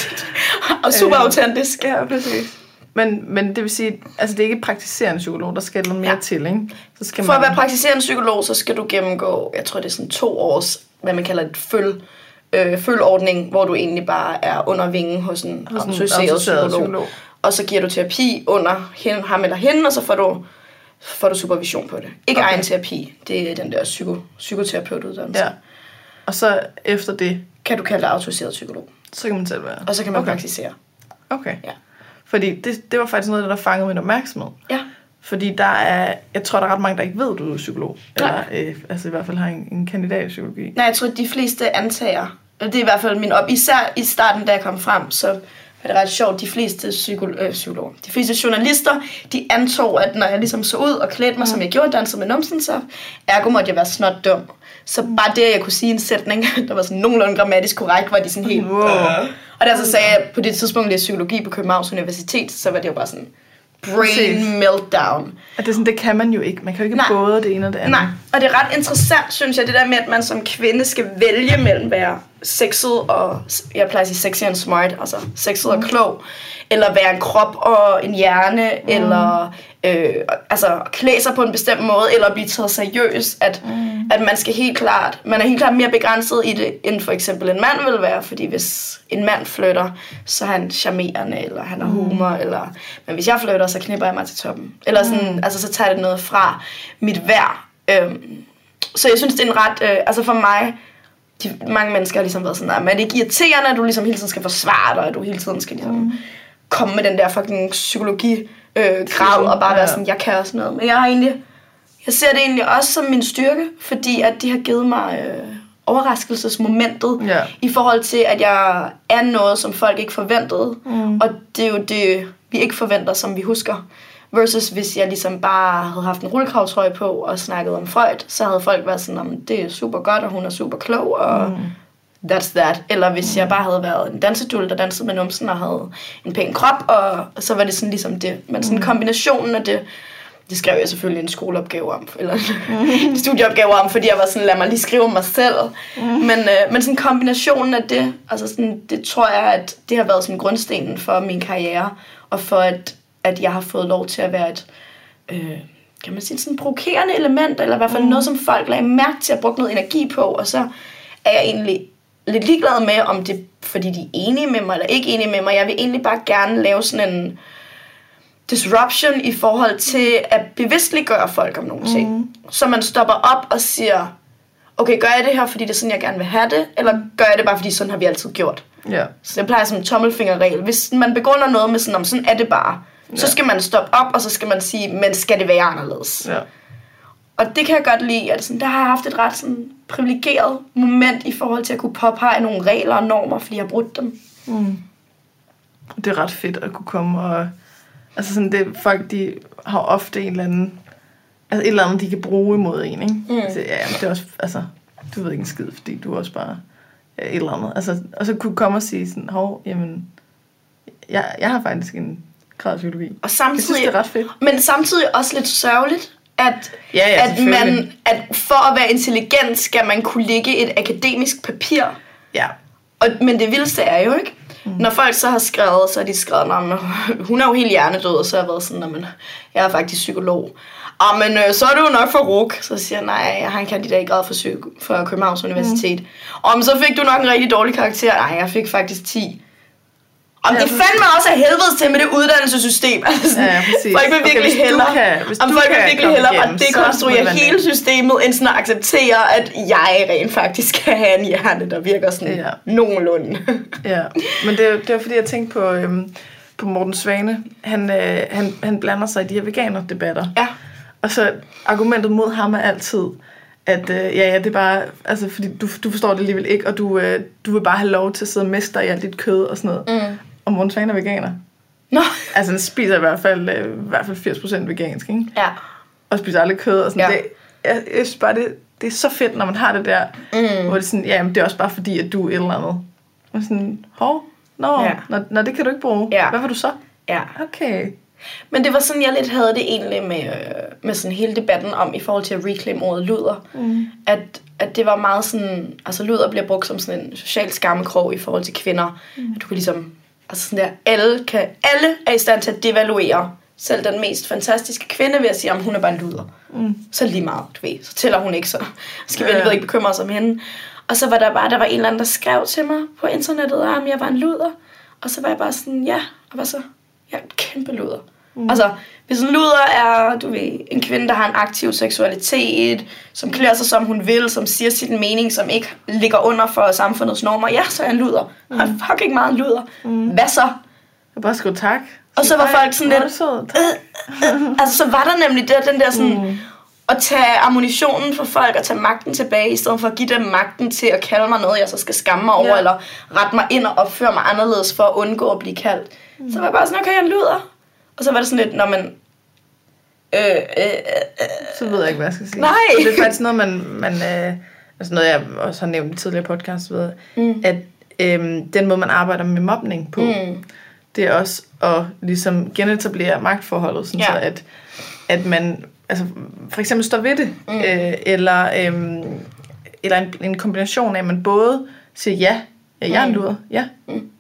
Og super Øh, autentisk. Ja, præcis. Men, men det vil sige, altså det er ikke praktiserende psykolog, der skal noget mere Ja. til, ikke? Så skal For man... at være praktiserende psykolog, så skal du gennemgå, jeg tror det er sådan to års, hvad man kalder et føl, øh, følordning, hvor du egentlig bare er under vingen hos en Hos en autoriseret psykolog. psykolog. Og så giver du terapi under hende, ham eller hende, og så får du, får du supervision på det. Ikke Okay. egen terapi, det er den der psyko, psykoterapeutuddannelse. Ja. Og så efter det, Kan du kalde dig autoriseret psykolog. så kan man selv være. Og så kan man okay. praktisere. Okay. Ja. Fordi det, det var faktisk noget, der fangede min opmærksomhed. Ja. Fordi der er, jeg tror, der er ret mange, der ikke ved, du er psykolog. Nej. Eller øh, altså i hvert fald har en, en kandidat i psykologi. Nej, jeg tror, de fleste antager, det er i hvert fald min op, især i starten, da jeg kom frem, så var det ret sjovt, de fleste psykolo- øh, psykologer, de fleste journalister, de antog, at når jeg ligesom så ud og klædte mig, mm. som jeg gjorde, dansede med numsen, så ergo måtte jeg være snot dum. Så bare det, at jeg kunne sige en sætning, der var sådan nogenlunde grammatisk korrekt, var de sådan helt... Wow. Og jeg så sagde, jeg på det tidspunkt læste psykologi på Københavns Universitet, så var det jo bare sådan brain meltdown. At det, er sådan, det kan man jo ikke. Man kan jo ikke Nej. både det ene og det andet. Nej, og det er ret interessant, synes jeg, det der med, at man som kvinde skal vælge mellem at være sexet og, jeg plejer at sige sexy and smart, altså sexet og klog, eller være en krop og en hjerne, mm. eller øh, altså klæde sig på en bestemt måde, eller blive taget seriøst, at, mm. at man skal helt klart, man er helt klart mere begrænset i det, end for eksempel en mand vil være, fordi hvis en mand flytter, så er han charmerende, eller han har humor, eller, men hvis jeg flytter, så knipper jeg mig til toppen. Eller sådan, mm. altså så tager det noget fra mit værd. Øhm, så jeg synes, det er en ret, øh, altså for mig, de, mange mennesker har ligesom været sådan, "Ej, men er det ikke irriterende, at du ligesom hele tiden skal forsvare dig, og du hele tiden skal ligesom mm. komme med den der fucking psykologi øh, krav og bare være Ja. sådan, jeg kan også noget. Men jeg har egentlig, jeg ser det egentlig også som min styrke, fordi at de har givet mig øh, overraskelsesmomentet Ja. i forhold til, at jeg er noget, som folk ikke forventede. Mm. Og det er jo det, vi ikke forventer, som vi husker. Versus hvis jeg ligesom bare havde haft en rullekravtrøje på og snakket om Freud, så havde folk været sådan, "Jamen, det er super godt, og hun er super klog, og mm. that's that. Eller hvis jeg bare havde været en dansedul, der dansede med numsen og havde en pæn krop, og, så var det sådan ligesom det. Men sådan kombinationen af det, det skrev jeg selvfølgelig en skoleopgave om, eller en studieopgave om, fordi jeg var sådan, lad mig lige skrive om mig selv. Men, øh, men sådan kombinationen af det, altså sådan, det tror jeg, at det har været sådan grundstenen for min karriere, og for at, at jeg har fået lov til at være et, øh, kan man sige, sådan provokerende element, eller i hvert fald noget, som folk lagde mærke til at bruge noget energi på, og så er jeg egentlig lidt ligeglad med, om det fordi de er enige med mig, eller ikke enige med mig. Jeg vil egentlig bare gerne lave sådan en, disruption i forhold til at bevidstliggøre folk om nogle ting. Mm. Så man stopper op og siger, okay, gør jeg det her, fordi det er sådan, jeg gerne vil have det, eller gør jeg det bare, fordi sådan har vi altid gjort? Ja. Så det plejer som en tommelfingerregel. Hvis man begrunder noget med sådan, om sådan er det bare, så Ja. skal man stoppe op, og så skal man sige, men skal det være anderledes? Ja. og det kan jeg godt lide, at sådan, der har jeg haft et ret sådan, privilegeret moment i forhold til at kunne påpege nogle regler og normer, fordi jeg har brudt dem. Mm. Det er ret fedt at kunne komme og... Altså sådan, det, folk de har ofte en eller anden... Altså et eller andet, de kan bruge imod en, ikke? Mm. Altså, ja, men det er også... Altså, du ved ikke en skid, fordi du er også bare et eller andet. Altså, og så kunne komme og sige sådan, hov, jamen... Jeg, jeg har faktisk en grad psykologi. Og Jeg samtidig, synes, det er ret fedt. Men samtidig også lidt sørgeligt, at, Ja, ja, at, man, at for at være intelligent, skal man kunne lægge et akademisk papir. Ja. Og, men det vildeste er jo ikke, mm. når folk så har skrevet, så har de skrevet, "Nå, men, hun er jo helt hjernedød, og så har jeg været sådan, "Nå, men, jeg er faktisk psykolog. Ah, men øh, så er du jo nok for RUK. Så siger jeg, nej, jeg har en kandidatgrad for, psyk- for Københavns Universitet. Om så fik du nok en rigtig dårlig karakter. Nej, jeg fik faktisk 10. Om det fandme også er helvedes til med det uddannelsessystem. Altså, Ja, præcis. folk vil Okay, virkelig du hellere, kan- hvis om folk vil virkelig hellere igennem, at dekonstruere det hele nemt. systemet, end sådan at acceptere, at jeg rent faktisk kan have en hjerne, der virker sådan Ja. nogenlunde. Ja, men det, er- det var fordi, jeg tænkte på, øhm, på Morten Svane. Han, øh, han, han blander sig i de her veganer-debatter. ja. Og så argumentet mod ham er altid, at øh, ja, ja, det er bare, altså, fordi du, du forstår det alligevel ikke, og du, øh, du vil bare have lov til at sidde og miste dig i alt dit kød og sådan noget. Mm. Og Svane er veganer. Nå. Altså, han spiser i hvert fald, øh, i hvert fald 80% vegansk, ikke? Ja. Og spiser aldrig kød og sådan. Ja. Det, jeg, jeg synes bare, det, det er så fedt, når man har det der, Mm. hvor det er sådan, ja, men det er også bare fordi, at du er et eller andet. Og sådan, hov, nå, Ja. ja. nå, nå, det kan du ikke bruge. Ja. Hvad vil du så? Ja. Okay. Men det var sådan, jeg lidt havde det egentlig med, øh, med sådan hele debatten om, i forhold til at reclaim ordet luder. Mm. At, at det var meget sådan, altså luder bliver brugt som sådan en social skammekrog i forhold til kvinder. Mm. At du kan ligesom, altså sådan der, alle, kan, alle er i stand til at devaluere selv den mest fantastiske kvinde ved at sige, om hun er bare en luder. Mm. Så lige meget, du ved, så tæller hun ikke, så skal vi alligevel ikke bekymre os om hende. Og så var der bare, der var en eller anden, der skrev til mig på internettet, om jeg var en luder. Og så var jeg bare sådan, ja, og hvad så? Jeg er en kæmpe luder. Mm. Altså, hvis en luder er, du ved, en kvinde, der har en aktiv seksualitet, som klæder sig, som hun vil, som siger sin mening, som ikke ligger under for samfundets normer, ja, så er en luder. Mm. Jeg er fucking meget en luder. Mm. Hvad så? Jeg bare skrive tak. Og så var Ej, folk sådan lidt- du sød. Tak. Øh, altså, så var der nemlig der, den der sådan, mm. at tage ammunitionen fra folk og tage magten tilbage, i stedet for at give dem magten til at kalde mig noget, jeg så skal skamme mig over, Ja. eller rette mig ind og opføre mig anderledes for at undgå at blive kaldt. Mm. Så var jeg bare sådan, okay, jeg lyder. Og så var det sådan lidt, når man... Øh, øh, øh, øh, Så ved jeg ikke, hvad jeg skal sige. Nej. Det er faktisk noget, man... man øh, altså noget, jeg også har nævnt i tidligere podcast, ved, Mm. at øhm, den måde, man arbejder med mobning på, Mm. det er også at ligesom genetablere magtforholdet, sådan Ja. så at, at man altså, for eksempel står ved det, mm. øh, eller, øhm, eller en, en kombination af, at man både siger ja, ja jeg er en Mm. luder, ja, Mm.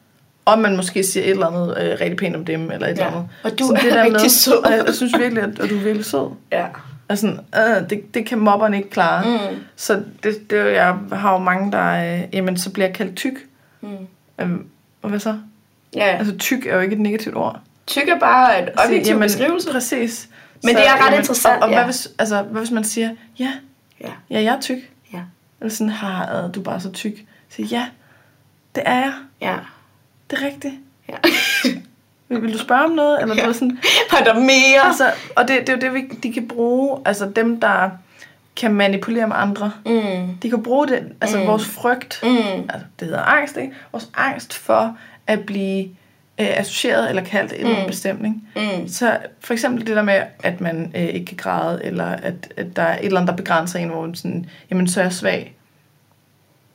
Og man måske siger et eller andet øh, rigtig pænt om dem, eller et Ja. eller andet. Og du Sådan er rigtig sød. Og jeg, synes virkelig, at, at du er virkelig sød. ja. Og sådan, øh, det, det kan mobberne ikke klare. Mm. Så det, det, jeg har jo mange, der, øh, jamen, så bliver jeg kaldt tyk. Mm. Øhm, og hvad så? Ja, Altså, tyk er jo ikke et negativt ord. tyk er bare en objektiv jamen, beskrivelse. Præcis. Men det er ret interessant, Og, og ja. hvad, hvis, altså, hvad hvis man siger, ja, Ja. ja, jeg er tyk. Ja. Eller sådan, har du er bare så tyk. Så ja, det er jeg. Ja. Det er rigtigt. ja. Vil, vil du spørge om noget? Eller Ja. ved sådan, Var der mere? altså, og det, det er jo det, vi, de kan bruge. Altså dem, der kan manipulere med andre. Mm. De kan bruge det, altså Mm. vores frygt, Mm. altså det hedder angst, ikke? Vores angst for at blive øh, associeret eller kaldt en Mm. mm. bestemning. Mm. Så for eksempel det der med, at man øh, ikke kan græde, eller at, at der er et eller andet, der begrænser en, hvor man sådan, jamen så er jeg svag.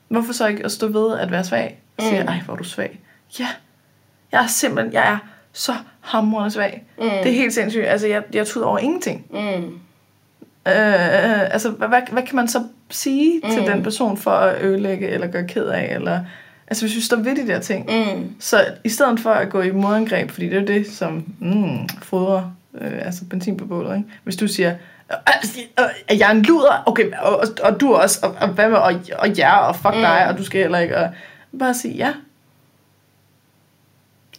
Hvorfor så ikke at stå ved at være svag? Og sige, Mm. ej, hvor er du svag. Ja, jeg er simpelthen, jeg er så hamrende svag. Mm. Det er helt sindssygt. Altså, jeg, jeg tog over ingenting. Mm. Øh, altså, hvad, hvad, hvad kan man så sige mm. Til den person for at ødelægge eller gøre ked af? Eller, altså, hvis vi står ved de der ting. Mm. Så i stedet for at gå i modangreb, fordi det er jo det, som mm, fodrer øh, altså benzin på bålet. Ikke? Hvis du siger, "Øh, øh, er jeg en luder? Okay, og, og, og du også, og, og hvad med, og, og ja, og fuck Mm. dig, og du skal heller ikke. Og, bare sige ja.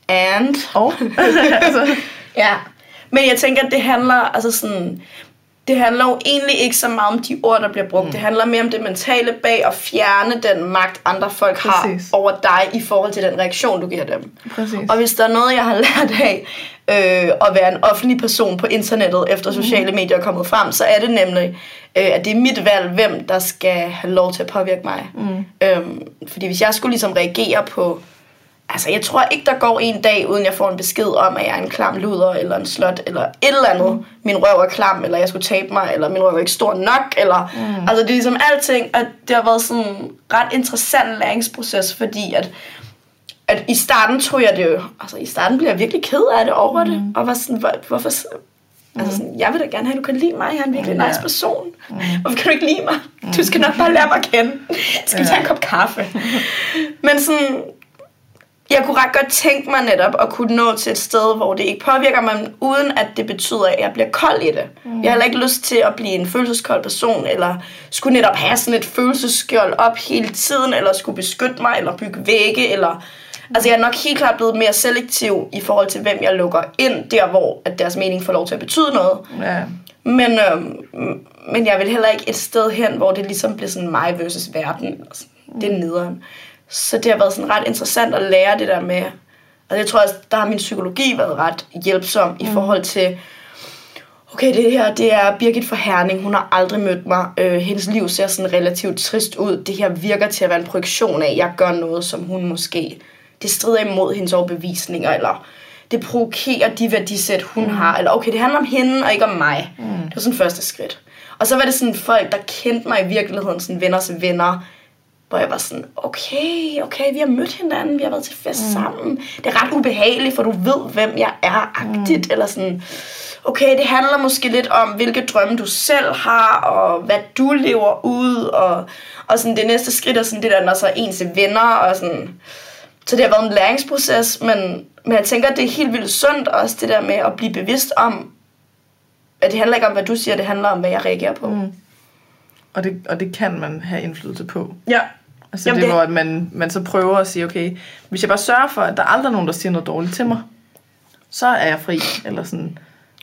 And? Og, altså, Ja. Men jeg tænker, at det handler, altså sådan, det handler jo egentlig ikke så meget om de ord, der bliver brugt. Mm. Det handler mere om det mentale bag at fjerne den magt, andre folk Præcis. har over dig i forhold til den reaktion, du giver dem. præcis. Og hvis der er noget, jeg har lært af øh, at være en offentlig person på internettet, efter sociale medier er kommet frem, så er det nemlig, øh, at det er mit valg, hvem der skal have lov til at påvirke mig. Mm. Øhm, fordi hvis jeg skulle ligesom reagere på Altså, jeg tror ikke, der går en dag, uden jeg får en besked om, at jeg er en klam luder, eller en slot, eller et eller andet. Mm. Min røv er klam, eller jeg skulle tabe mig, eller min røv er ikke stor nok, eller... Mm. Altså, det er ligesom alting, og det har været sådan en ret interessant læringsproces, fordi at, at i starten tror jeg det jo... Altså, i starten blev jeg virkelig ked af det over mm. det, og var sådan, hvor, hvorfor... Altså sådan, jeg vil da gerne have, at du kan lide mig. Jeg er en virkelig nice person. Mm. Hvorfor kan du ikke lide mig? Du skal nok bare lære mig at kende. Skal vi tage en kop kaffe? Men sådan, jeg kunne ret godt tænke mig netop at kunne nå til et sted, hvor det ikke påvirker mig, uden at det betyder, at jeg bliver kold i det. Mm. Jeg har heller ikke lyst til at blive en følelseskold person, eller skulle netop have sådan et følelsesskjold op hele tiden, eller skulle beskytte mig, eller bygge vægge, eller... Altså jeg er nok helt klart blevet mere selektiv i forhold til, hvem jeg lukker ind, der hvor at deres mening får lov til at betyde noget. Ja. Men, øhm, men jeg vil heller ikke et sted hen, hvor det ligesom bliver sådan mig versus verden. Altså, det er nederen. Så det har været sådan ret interessant at lære det der med, og jeg tror også, der har min psykologi været ret hjælpsom mm. i forhold til, okay, det her, det er Birgit for Herning, hun har aldrig mødt mig, øh, hendes liv ser sådan relativt trist ud, det her virker til at være en projektion af, at jeg gør noget, som hun måske, det strider imod hendes overbevisninger, eller det provokerer de værdisæt, hun mm. har, eller okay, det handler om hende og ikke om mig. Mm. Det var sådan første skridt. Og så var det sådan folk, der kendte mig i virkeligheden, sådan venners venner, hvor jeg var sådan, okay, okay, vi har mødt hinanden, vi har været til fest mm. sammen. Det er ret ubehageligt, for du ved, hvem jeg er, agtigt, mm. eller sådan, okay, det handler måske lidt om, hvilke drømme du selv har, og hvad du lever ud, og, og sådan det næste skridt er sådan det der, når så ens venner, og sådan, så det har været en læringsproces, men, men jeg tænker, at det er helt vildt sundt også, det der med at blive bevidst om, at det handler ikke om, hvad du siger, det handler om, hvad jeg reagerer på. Mm. Og det, og det kan man have indflydelse på. Ja. Altså Jamen det, det, hvor at man, man så prøver at sige, okay, hvis jeg bare sørger for, at der aldrig er nogen, der siger noget dårligt til mig, så er jeg fri. Eller sådan,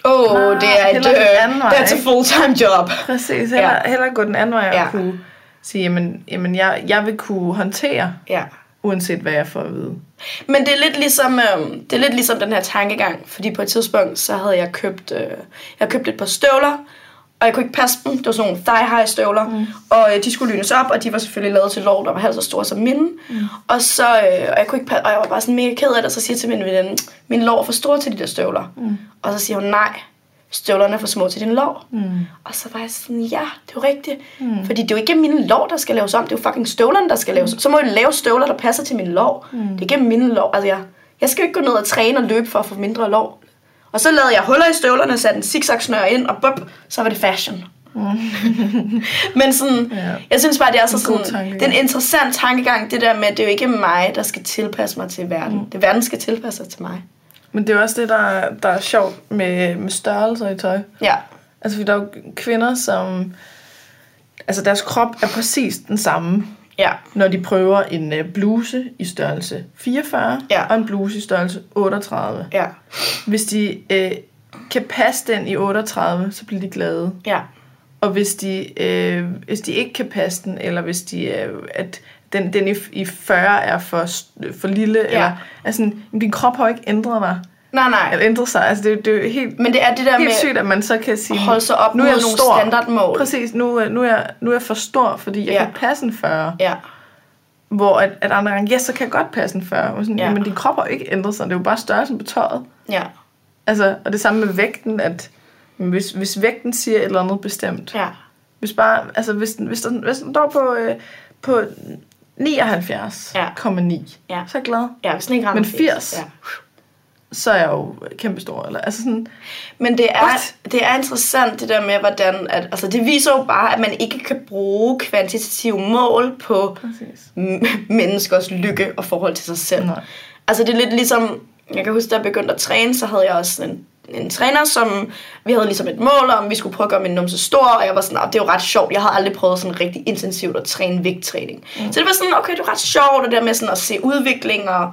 Åh, oh, det er et, uh, vej, that's a full-time job. Præcis, heller, ja. heller gå den anden vej ja. og kunne sige, jamen, jamen jeg, jeg vil kunne håndtere, ja. uanset hvad jeg får at vide. Men det er lidt ligesom, øh, det er lidt ligesom den her tankegang, fordi på et tidspunkt, så havde jeg købt, øh, jeg købt et par støvler, og jeg kunne ikke passe dem. Det var sådan nogle thigh-high støvler. Mm. Og øh, de skulle lynes op, og de var selvfølgelig lavet til lov, der var halvt så store som mine. Mm. Og så, øh, og jeg kunne ikke passe, og jeg var bare sådan mega ked af det, og så siger jeg til min veninde, min lår er for stor til de der støvler. Mm. Og så siger hun, nej, støvlerne er for små til din lår. Mm. Og så var jeg sådan, ja, det er jo rigtigt. Mm. Fordi det er jo ikke mine lår, der skal laves om, det er jo fucking støvlerne, der skal laves om. Så må jeg lave støvler, der passer til min lår. Mm. Det er ikke mine lår. Altså, jeg, jeg skal jo ikke gå ned og træne og løbe for at få mindre lår. Og så lavede jeg huller i støvlerne, satte en zigzag snør ind, og bup, så var det fashion. Mm. Men sådan, ja. jeg synes bare, det er så sådan, det er en interessant tankegang, det der med, at det er jo ikke mig, der skal tilpasse mig til verden. Mm. Det verden skal tilpasse sig til mig. Men det er også det, der, der er sjovt med, med størrelser i tøj. Ja. Altså, fordi der er jo kvinder, som... Altså, deres krop er præcis den samme Ja. Når de prøver en uh, bluse i størrelse 44 ja. og en bluse i størrelse 38. Ja. Hvis de uh, kan passe den i 38, så bliver de glade. Ja. Og hvis de, uh, hvis de ikke kan passe den, eller hvis de, uh, at den, den i, i 40 er for, for lille, ja. eller, altså, din krop har ikke ændret dig. Nej, nej. Eller ændre sig. Altså, det, det er helt, Men det er det der helt med sygt, at man så kan sige... Holde sig op nu er jeg nogle stor. standardmål. Præcis, nu, nu, er jeg, nu er jeg for stor, fordi jeg ja. kan passe en 40. Ja. Hvor at, at andre gange, ja, så kan jeg godt passe en 40. Men, sådan, ja. men din krop har ikke ændret sig. Det er jo bare størrelsen på tøjet. Ja. Altså, og det samme med vægten, at hvis, hvis vægten siger et eller andet bestemt. Ja. Hvis bare, altså hvis hvis den, hvis den står på, øh, på 79,9, ja. ja. så er jeg glad. Ja, hvis den ikke Men 80, ja så er jeg jo kæmpestor. Eller, altså sådan, Men det er, det er interessant det der med, hvordan... At, altså det viser jo bare, at man ikke kan bruge kvantitative mål på menneskers lykke og forhold til sig selv. Nej. Altså det er lidt ligesom... Jeg kan huske, da jeg begyndte at træne, så havde jeg også en, en træner, som vi havde ligesom et mål om, vi skulle prøve at gøre min numse stor, og jeg var sådan, det er jo ret sjovt. Jeg havde aldrig prøvet sådan rigtig intensivt at træne vægttræning. Mm. Så det var sådan, okay, det er ret sjovt, og det der med sådan at se udvikling og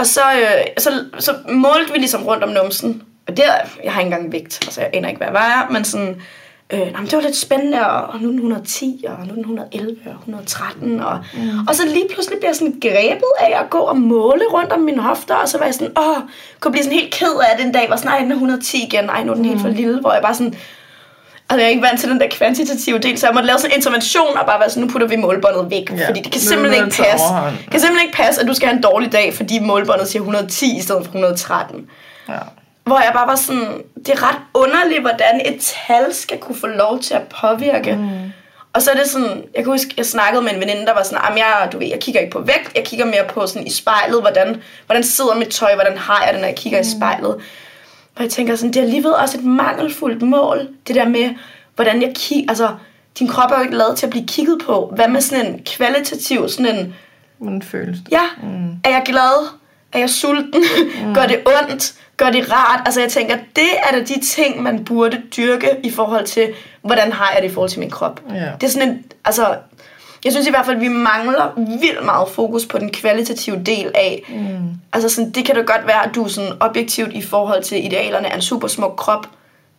og så, øh, så, så målte vi ligesom rundt om numsen. Og der, jeg har ikke engang vægt, altså jeg aner ikke, hvad jeg vejer, men sådan, øh, nej, men det var lidt spændende, og nu er den 110, og nu er den 111, og 113, og, mm. og så lige pludselig bliver jeg sådan grebet af at gå og måle rundt om mine hofter, og så var jeg sådan, åh, kunne blive sådan helt ked af det en dag, var sådan, nej, den er 110 igen, nej, nu er den helt for lille, hvor jeg bare sådan, Altså, jeg er ikke vant til den der kvantitative del, så jeg måtte lave sådan en intervention og bare være sådan, nu putter vi målbåndet væk. Ja. Fordi det kan simpelthen ikke passe. overhånd. Kan simpelthen ikke passe, at du skal have en dårlig dag, fordi målbåndet siger 110 i stedet for 113. Ja. Hvor jeg bare var sådan, det er ret underligt, hvordan et tal skal kunne få lov til at påvirke. Mm. Og så er det sådan, jeg kan huske, jeg snakkede med en veninde, der var sådan, at jeg, du ved, jeg kigger ikke på vægt, jeg kigger mere på sådan i spejlet, hvordan, hvordan sidder mit tøj, hvordan har jeg det, når jeg kigger mm. i spejlet. Og jeg tænker sådan, det er alligevel også et mangelfuldt mål, det der med, hvordan jeg kigger, altså, din krop er jo ikke lavet til at blive kigget på. Hvad med sådan en kvalitativ, sådan en, Hvordan føles det? ja, mm. er jeg glad? Er jeg sulten? Mm. Gør det ondt? Gør det rart? Altså jeg tænker, det er da de ting, man burde dyrke i forhold til, hvordan har jeg det i forhold til min krop. Ja. Det er sådan en, altså, jeg synes i hvert fald, at vi mangler vildt meget fokus på den kvalitative del af. Mm. Altså sådan, det kan da godt være, at du er sådan objektivt i forhold til idealerne af en super smuk krop,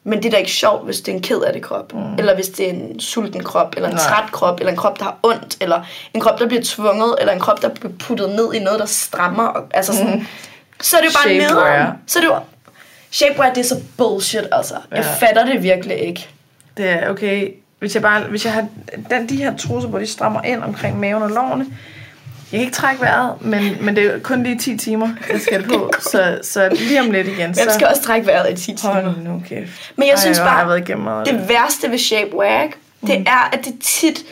men det er da ikke sjovt, hvis det er en ked af det krop. Mm. Eller hvis det er en sulten krop, eller en Nej. træt krop, eller en krop, der har ondt, eller en krop, der bliver tvunget, eller en krop, der bliver puttet ned i noget, der strammer. Altså sådan, mm. Så er det jo bare nederen. Så er det jo... Shapewear, det er så bullshit, altså. Ja. Jeg fatter det virkelig ikke. Det er okay. Hvis jeg bare, hvis jeg har den, de her trusser, hvor de strammer ind omkring maven og lårene, jeg kan ikke trække vejret, men, men det er kun lige 10 timer, jeg skal det på. Så, så lige om lidt igen, så Hvem skal også trække vejret i 10 timer? hold nu kæft. Men jeg Ej, synes bare, har jeg været igennem meget af det værste ved ikke? det Mm. er, at det tit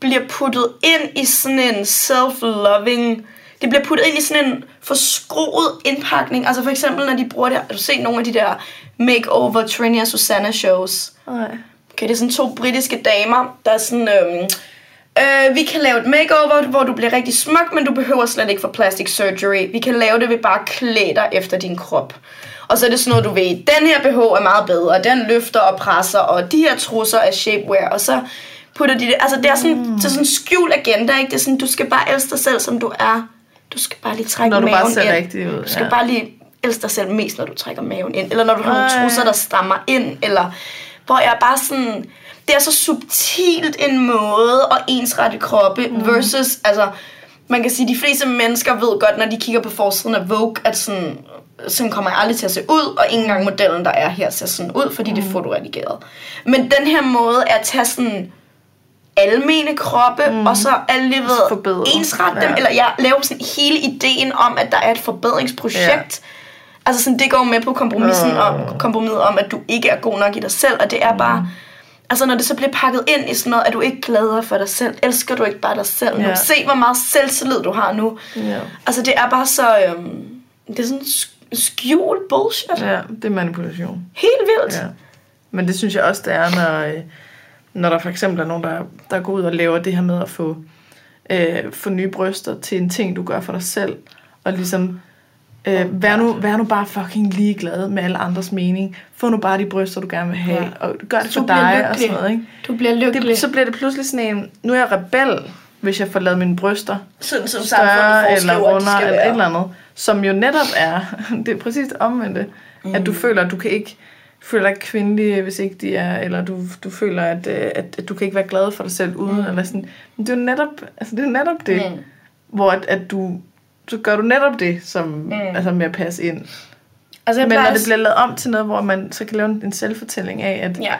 bliver puttet ind i sådan en self-loving... Det bliver puttet ind i sådan en forskruet indpakning. Altså for eksempel, når de bruger det... Har du set nogle af de der makeover Trini og Susanna shows? Nej. Okay, det er sådan to britiske damer, der er sådan... Øhm, øh, vi kan lave et makeover, hvor du bliver rigtig smuk, men du behøver slet ikke for plastic surgery. Vi kan lave det ved bare at klæde dig efter din krop. Og så er det sådan noget, du ved, den her BH er meget bedre, den løfter og presser, og de her trusser er shapewear, og så putter de det... Altså, det er sådan, mm. det er sådan en skjult agenda, ikke? Det er sådan, du skal bare elske dig selv, som du er. Du skal bare lige trække Når du maven bare ser ind. rigtig ud, Du skal ja. bare lige elske dig selv mest, når du trækker maven ind. Eller når du har nogle trusser, der strammer ind. Eller hvor jeg bare sådan... Det er så subtilt en måde at ensrette kroppe mm. versus... Altså, man kan sige, at de fleste mennesker ved godt, når de kigger på forsiden af Vogue, at sådan, sådan kommer jeg aldrig til at se ud, og ikke engang modellen, der er her, ser sådan ud, fordi mm. det er fotoredigeret. Men den her måde er at tage sådan almene kroppe, mm. og så alligevel ensrette dem, Ja. eller jeg laver sådan hele ideen om, at der er et forbedringsprojekt. Ja. Altså sådan, det går med på kompromissen Øh. om, kompromiset om, at du ikke er god nok i dig selv, og det er bare... Altså når det så bliver pakket ind i sådan noget, at du ikke glæder for dig selv, elsker du ikke bare dig selv nu, se hvor meget selvtillid du har nu. Ja. Altså det er bare så, øhm, det er sådan sk- skjult bullshit. ja, det er manipulation. Helt vildt. Ja. Men det synes jeg også, det er, når, øh, når der for eksempel er nogen, der, der går ud og laver det her med at få, øh, få nye bryster til en ting, du gør for dig selv. Og ligesom, øh, vær, nu, vær nu bare fucking ligeglad med alle andres mening. Få nu bare de bryster, du gerne vil have. Ja. Og gør det Du for dig og lykkelig. sådan noget. Ikke? Du bliver lykkelig. Det, så bliver det pludselig sådan en, nu er jeg rebel, hvis jeg får lavet mine bryster sådan som større eller runder skal eller være. et eller andet, som jo netop er, det er præcis omvendte, mm. at du føler, at du kan ikke føler dig kvindelig, hvis ikke de er, eller du, du føler, at, øh, at, at du kan ikke være glad for dig selv uden, mm. eller sådan. Men det er jo netop, altså det er netop det, Mm. mm. hvor at, at du, så gør du netop det, som, mm. altså med at passe ind. Altså, jeg Men når det bliver lavet om til noget, hvor man så kan lave en, en selvfortælling af, at Ja.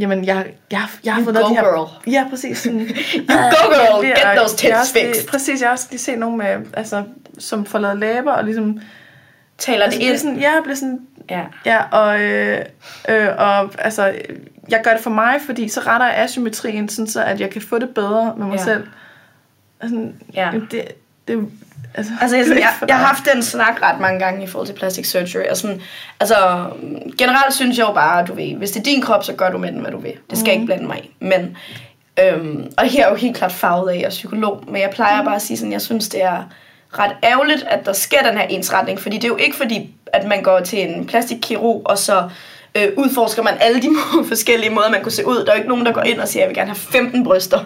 jamen, jeg, jeg, jeg har fået lavet go, de her... girl. Ja, præcis. Sådan, You go, girl. Get those tits fixed. Præcis, jeg har også lige set nogen med, altså, som får lavet læber, og ligesom... Taler Altså, det ind. sådan, ja, jeg bliver sådan... Ja. Ja, og, øh, øh, og altså, jeg gør det for mig, fordi så retter jeg asymmetrien, sådan så at jeg kan få det bedre med mig Ja. selv. Altså, Ja. det, det, altså, Altså, jeg, ikke jeg, jeg har haft den snak ret mange gange i forhold til plastic surgery. Og sådan, altså, generelt synes jeg jo bare, du ved, hvis det er din krop, så gør du med den, hvad du vil. Det skal mm. ikke blande mig i. Men, øhm, og her er jo helt klart farvet af, jeg er psykolog, men jeg plejer mm. bare at sige sådan, jeg synes, det er ret ærgerligt, at der sker den her ensretning, fordi det er jo ikke fordi, at man går til en plastikkirurg, og så øh, udforsker man alle de forskellige måder, man kunne se ud. Der er jo ikke nogen, der går ind og siger, jeg vil gerne have 15 bryster,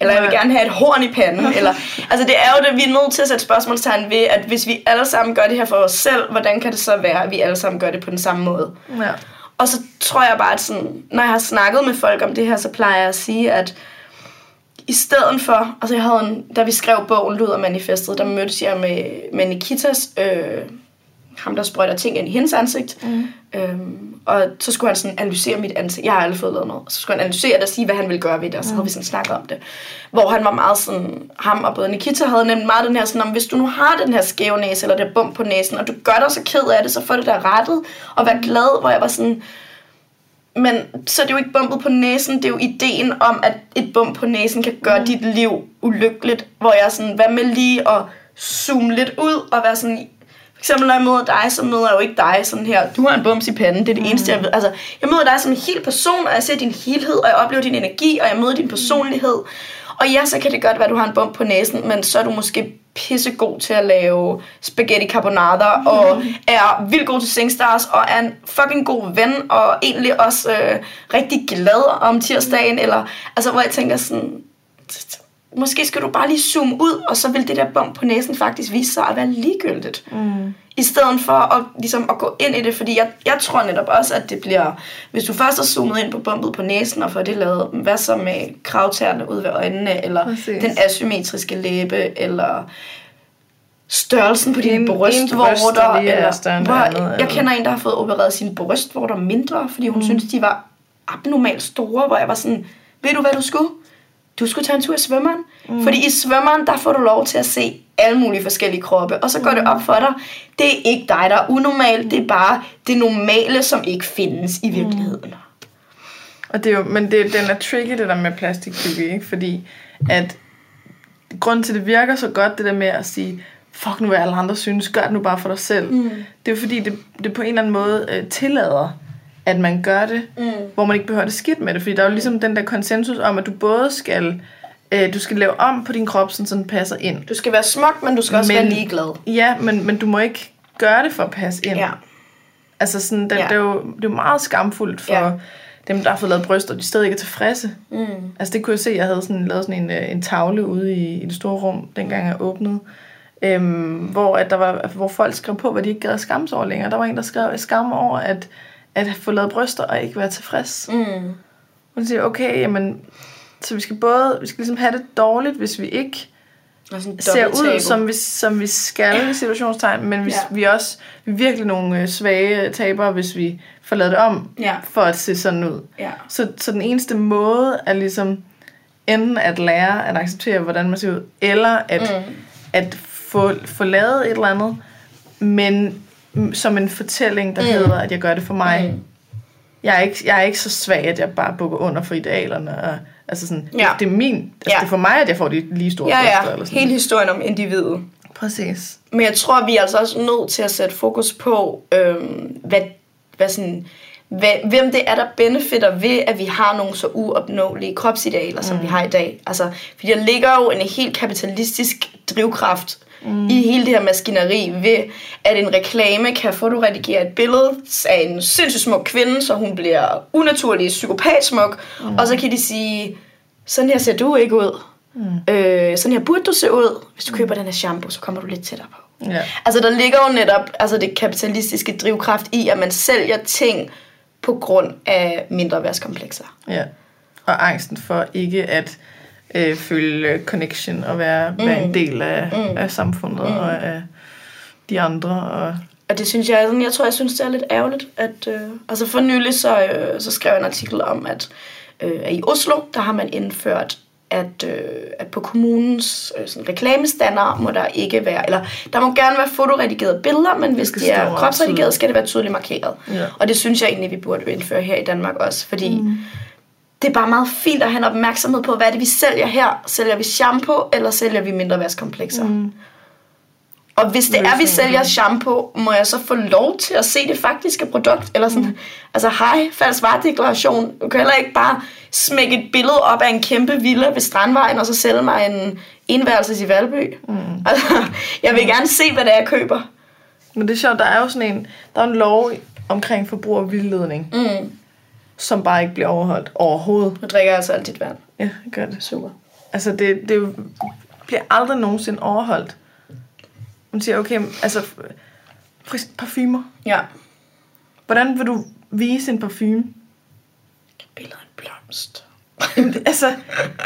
eller jeg vil gerne have et horn i panden. eller, altså det er jo det, vi er nødt til at sætte spørgsmålstegn ved, at hvis vi alle sammen gør det her for os selv, hvordan kan det så være, at vi alle sammen gør det på den samme måde? Ja. Og så tror jeg bare, at sådan, når jeg har snakket med folk om det her, så plejer jeg at sige, at i stedet for, altså jeg havde en, da vi skrev bogen Luder Manifestet, der mødtes jeg med, med Nikitas, øh, ham der sprøjter ting ind i hendes ansigt, mm. øhm, og så skulle han sådan analysere mit ansigt, jeg har aldrig fået lavet noget, så skulle han analysere det og sige, hvad han ville gøre ved det, og så mm. havde vi sådan snakket om det, hvor han var meget sådan, ham og både Nikita havde nemlig meget den her sådan, om hvis du nu har den her skæve næse, eller det bump på næsen, og du gør dig så ked af det, så får det der rettet, og vær glad, hvor jeg var sådan, men så er det jo ikke bumpet på næsen, det er jo ideen om, at et bump på næsen kan gøre mm. dit liv ulykkeligt. Hvor jeg sådan, hvad med lige at zoome lidt ud og være sådan, eksempel når jeg møder dig, så møder jeg jo ikke dig sådan her, du har en bums i panden, det er det mm. eneste jeg ved. Altså, jeg møder dig som en hel person, og jeg ser din helhed, og jeg oplever din energi, og jeg møder din personlighed. Og ja, så kan det godt være, at du har en bump på næsen, men så er du måske pissegod til at lave spaghetti carbonara, mm. og er vildt god til SingStars, og er en fucking god ven, og egentlig også øh, rigtig glad om tirsdagen, eller, altså hvor jeg tænker sådan, måske skal du bare lige zoome ud, og så vil det der bump på næsen faktisk vise sig at være ligegyldigt. Mm. I stedet for at, ligesom, at gå ind i det, fordi jeg, jeg tror netop også, at det bliver, hvis du først har zoomet ind på bumpet på næsen, og får det lavet, hvad så med kravtærne ud ved øjnene, eller Præcis. den asymmetriske læbe, eller størrelsen på dine brystvorter. Eller, hvor, andet, jeg kender en, der har fået opereret sine brystvorter mindre, fordi hun mm. synes, de var abnormalt store, hvor jeg var sådan, ved du hvad du skulle? Du skulle tage en tur i svømmeren. Mm. Fordi i svømmeren, der får du lov til at se alle mulige forskellige kroppe. Og så går mm. det op for dig, det er ikke dig, der er unormal. Det er bare det normale, som ikke findes i virkeligheden. Mm. Og det er jo, men det, den er tricky, det der med plastikkirurgi, ikke? Fordi at grund til, det virker så godt, det der med at sige, fuck nu, hvad alle andre synes, gør det nu bare for dig selv. Mm. Det er jo fordi, det, det på en eller anden måde øh, tillader at man gør det, mm. hvor man ikke behøver det skidt med det. Fordi der er jo ligesom den der konsensus om, at du både skal øh, du skal lave om på din krop, sådan, så den passer ind. Du skal være smuk, men du skal også men, være ligeglad. Ja, men, men du må ikke gøre det for at passe ind. Ja. Altså sådan, det, ja. det, er jo, det er jo meget skamfuldt for ja. dem, der har fået lavet bryster, og de stadig ikke er tilfredse. Mm. Altså det kunne jeg se, jeg havde sådan, lavet sådan en, øh, en tavle ude i, i det store rum, dengang jeg åbnede. Øhm, hvor, at der var, hvor folk skrev på, hvad de ikke gad at skamme sig over længere. Der var en, der skrev, skam over, at at få lavet bryster og ikke være tilfreds. Mm. Hun siger, okay, jamen, så vi skal både, vi skal ligesom have det dårligt, hvis vi ikke ser ud, som vi, som vi skal i situationstegn, men hvis ja. vi også vi er virkelig nogle øh, svage tabere, hvis vi får lavet det om, ja. for at se sådan ud. Ja. Så, så den eneste måde er ligesom enten at lære at acceptere, hvordan man ser ud, eller at, mm. at få, få lavet et eller andet, men som en fortælling, der mm. hedder, at jeg gør det for mig. Mm. Jeg, er ikke, jeg er ikke så svag, at jeg bare bukker under for idealerne. Og, altså sådan, ja. det, er min, altså ja. det er for mig, at jeg får de lige store ja, ja. Eller sådan. Hele historien om individet. Præcis. Men jeg tror, vi er altså også nødt til at sætte fokus på, øhm, hvad, hvad sådan, hvad, hvem det er, der benefitter ved, at vi har nogle så uopnåelige kropsidealer, som mm. vi har i dag. Altså, fordi der ligger jo en helt kapitalistisk drivkraft mm. i hele det her maskineri ved, at en reklame kan fotoredigere et billede af en sindssygt smuk kvinde, så hun bliver unaturlig psykopatsmuk, mm. og så kan de sige, sådan her ser du ikke ud. Mm. Øh, sådan her burde du se ud. Hvis du mm. køber den her shampoo, så kommer du lidt tættere på. Ja. Altså der ligger jo netop altså det kapitalistiske drivkraft i, at man sælger ting på grund af mindre værtskomplekser. Ja. Og angsten for ikke at øh, føle connection og være, mm. være en mm. del af, mm. af samfundet mm. og af de andre. Og, og det synes jeg, jeg tror, jeg synes, det er lidt ærgerligt. At, øh, altså for nylig så, øh, så skrev jeg en artikel om, at øh, i Oslo, der har man indført at, øh, at på kommunens øh, sådan reklamestander må der ikke være, eller der må gerne være fotoredigerede billeder, men hvis de er kropsredigerede, skal det være tydeligt markeret. Ja. Og det synes jeg egentlig, vi burde indføre her i Danmark også, fordi mm det er bare meget fint at have en opmærksomhed på, hvad er det, vi sælger her? Sælger vi shampoo, eller sælger vi mindre vaskomplekser? Mm. Og hvis det er, vi sælger shampoo, må jeg så få lov til at se det faktiske produkt? Eller sådan, mm. altså hej, falsk varedeklaration. Du kan heller ikke bare smække et billede op af en kæmpe villa ved Strandvejen, og så sælge mig en enværelses i Valby. Mm. Altså, jeg vil gerne se, hvad det er, jeg køber. Men det er sjovt, der er jo sådan en, der er en lov omkring forbrugervildledning. Mm som bare ikke bliver overholdt overhovedet. Du drikker altså alt dit vand. Ja, det gør det. Super. Altså, det, det bliver aldrig nogensinde overholdt. Man siger, okay, altså, frisk parfumer. Ja. Hvordan vil du vise en parfume. Billeder af en blomst. altså,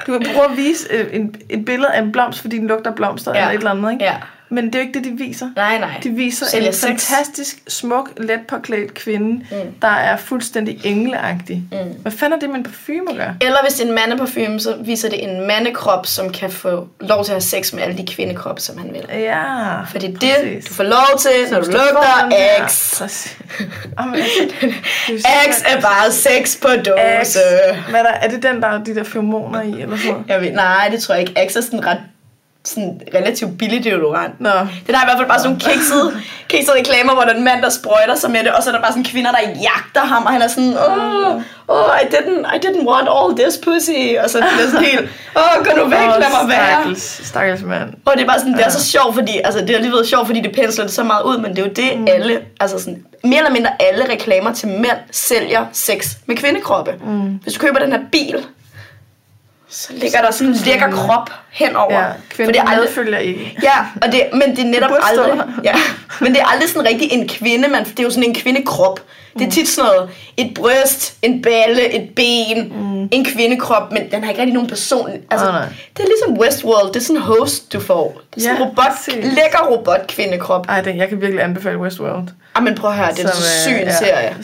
du kan prøve at vise øh, en, et billede af en blomst, fordi den lugter blomster ja. eller et eller andet, ikke? Ja. Men det er jo ikke det, de viser. Nej, nej. De viser Sælger en sex. fantastisk, smuk, let påklædt kvinde, mm. der er fuldstændig engleagtig. Mm. Hvad fanden er det med en parfume at gøre? Eller hvis det er en mandeparfume, så viser det en mandekrop, som kan få lov til at have sex med alle de kvindekroppe, som han vil. Ja, For det er det, du får lov til, når du lugter X. Altså, X er bare sex på dåse. Hvad er, der, er det den, der er de der feromoner i, eller sådan? Jeg ved, nej, det tror jeg ikke. X er sådan ret sådan relativt billig deodorant. Nå, Det der er i hvert fald bare sådan nogle kiksede, kiksede reklamer, hvor der er en mand, der sprøjter sig med det, og så er der bare sådan kvinder, der jagter ham, og han er sådan, oh, oh I, didn't, I didn't want all this pussy, og så er det sådan helt, åh, oh, gå nu væk, Åh, lad mig være. Stakkels, stakkels mand. Og det er bare sådan, det er så sjovt, fordi, altså det er lige været sjovt, fordi det pensler det så meget ud, men det er jo det mm. alle, altså sådan, mere eller mindre alle reklamer til mænd sælger sex med kvindekroppe. Mm. Hvis du køber den her bil, så ligger der sådan en lækker krop henover. Ja, For det er aldrig, medfølger ikke. Ja, og det, men det er netop aldrig... Ja, men det er aldrig sådan rigtig en kvinde, man, det er jo sådan en kvindekrop. Det er tit sådan noget, et bryst, en balle, et ben, mm. en kvindekrop, men den har ikke rigtig nogen person. Altså, nej. det er ligesom Westworld, det er sådan en host, du får. Det er sådan en Ja, robot, præcis. lækker robot-kvindekrop. Ej, det, jeg kan virkelig anbefale Westworld. Ej, men prøv at høre, det er en øh, syg en ja, serie.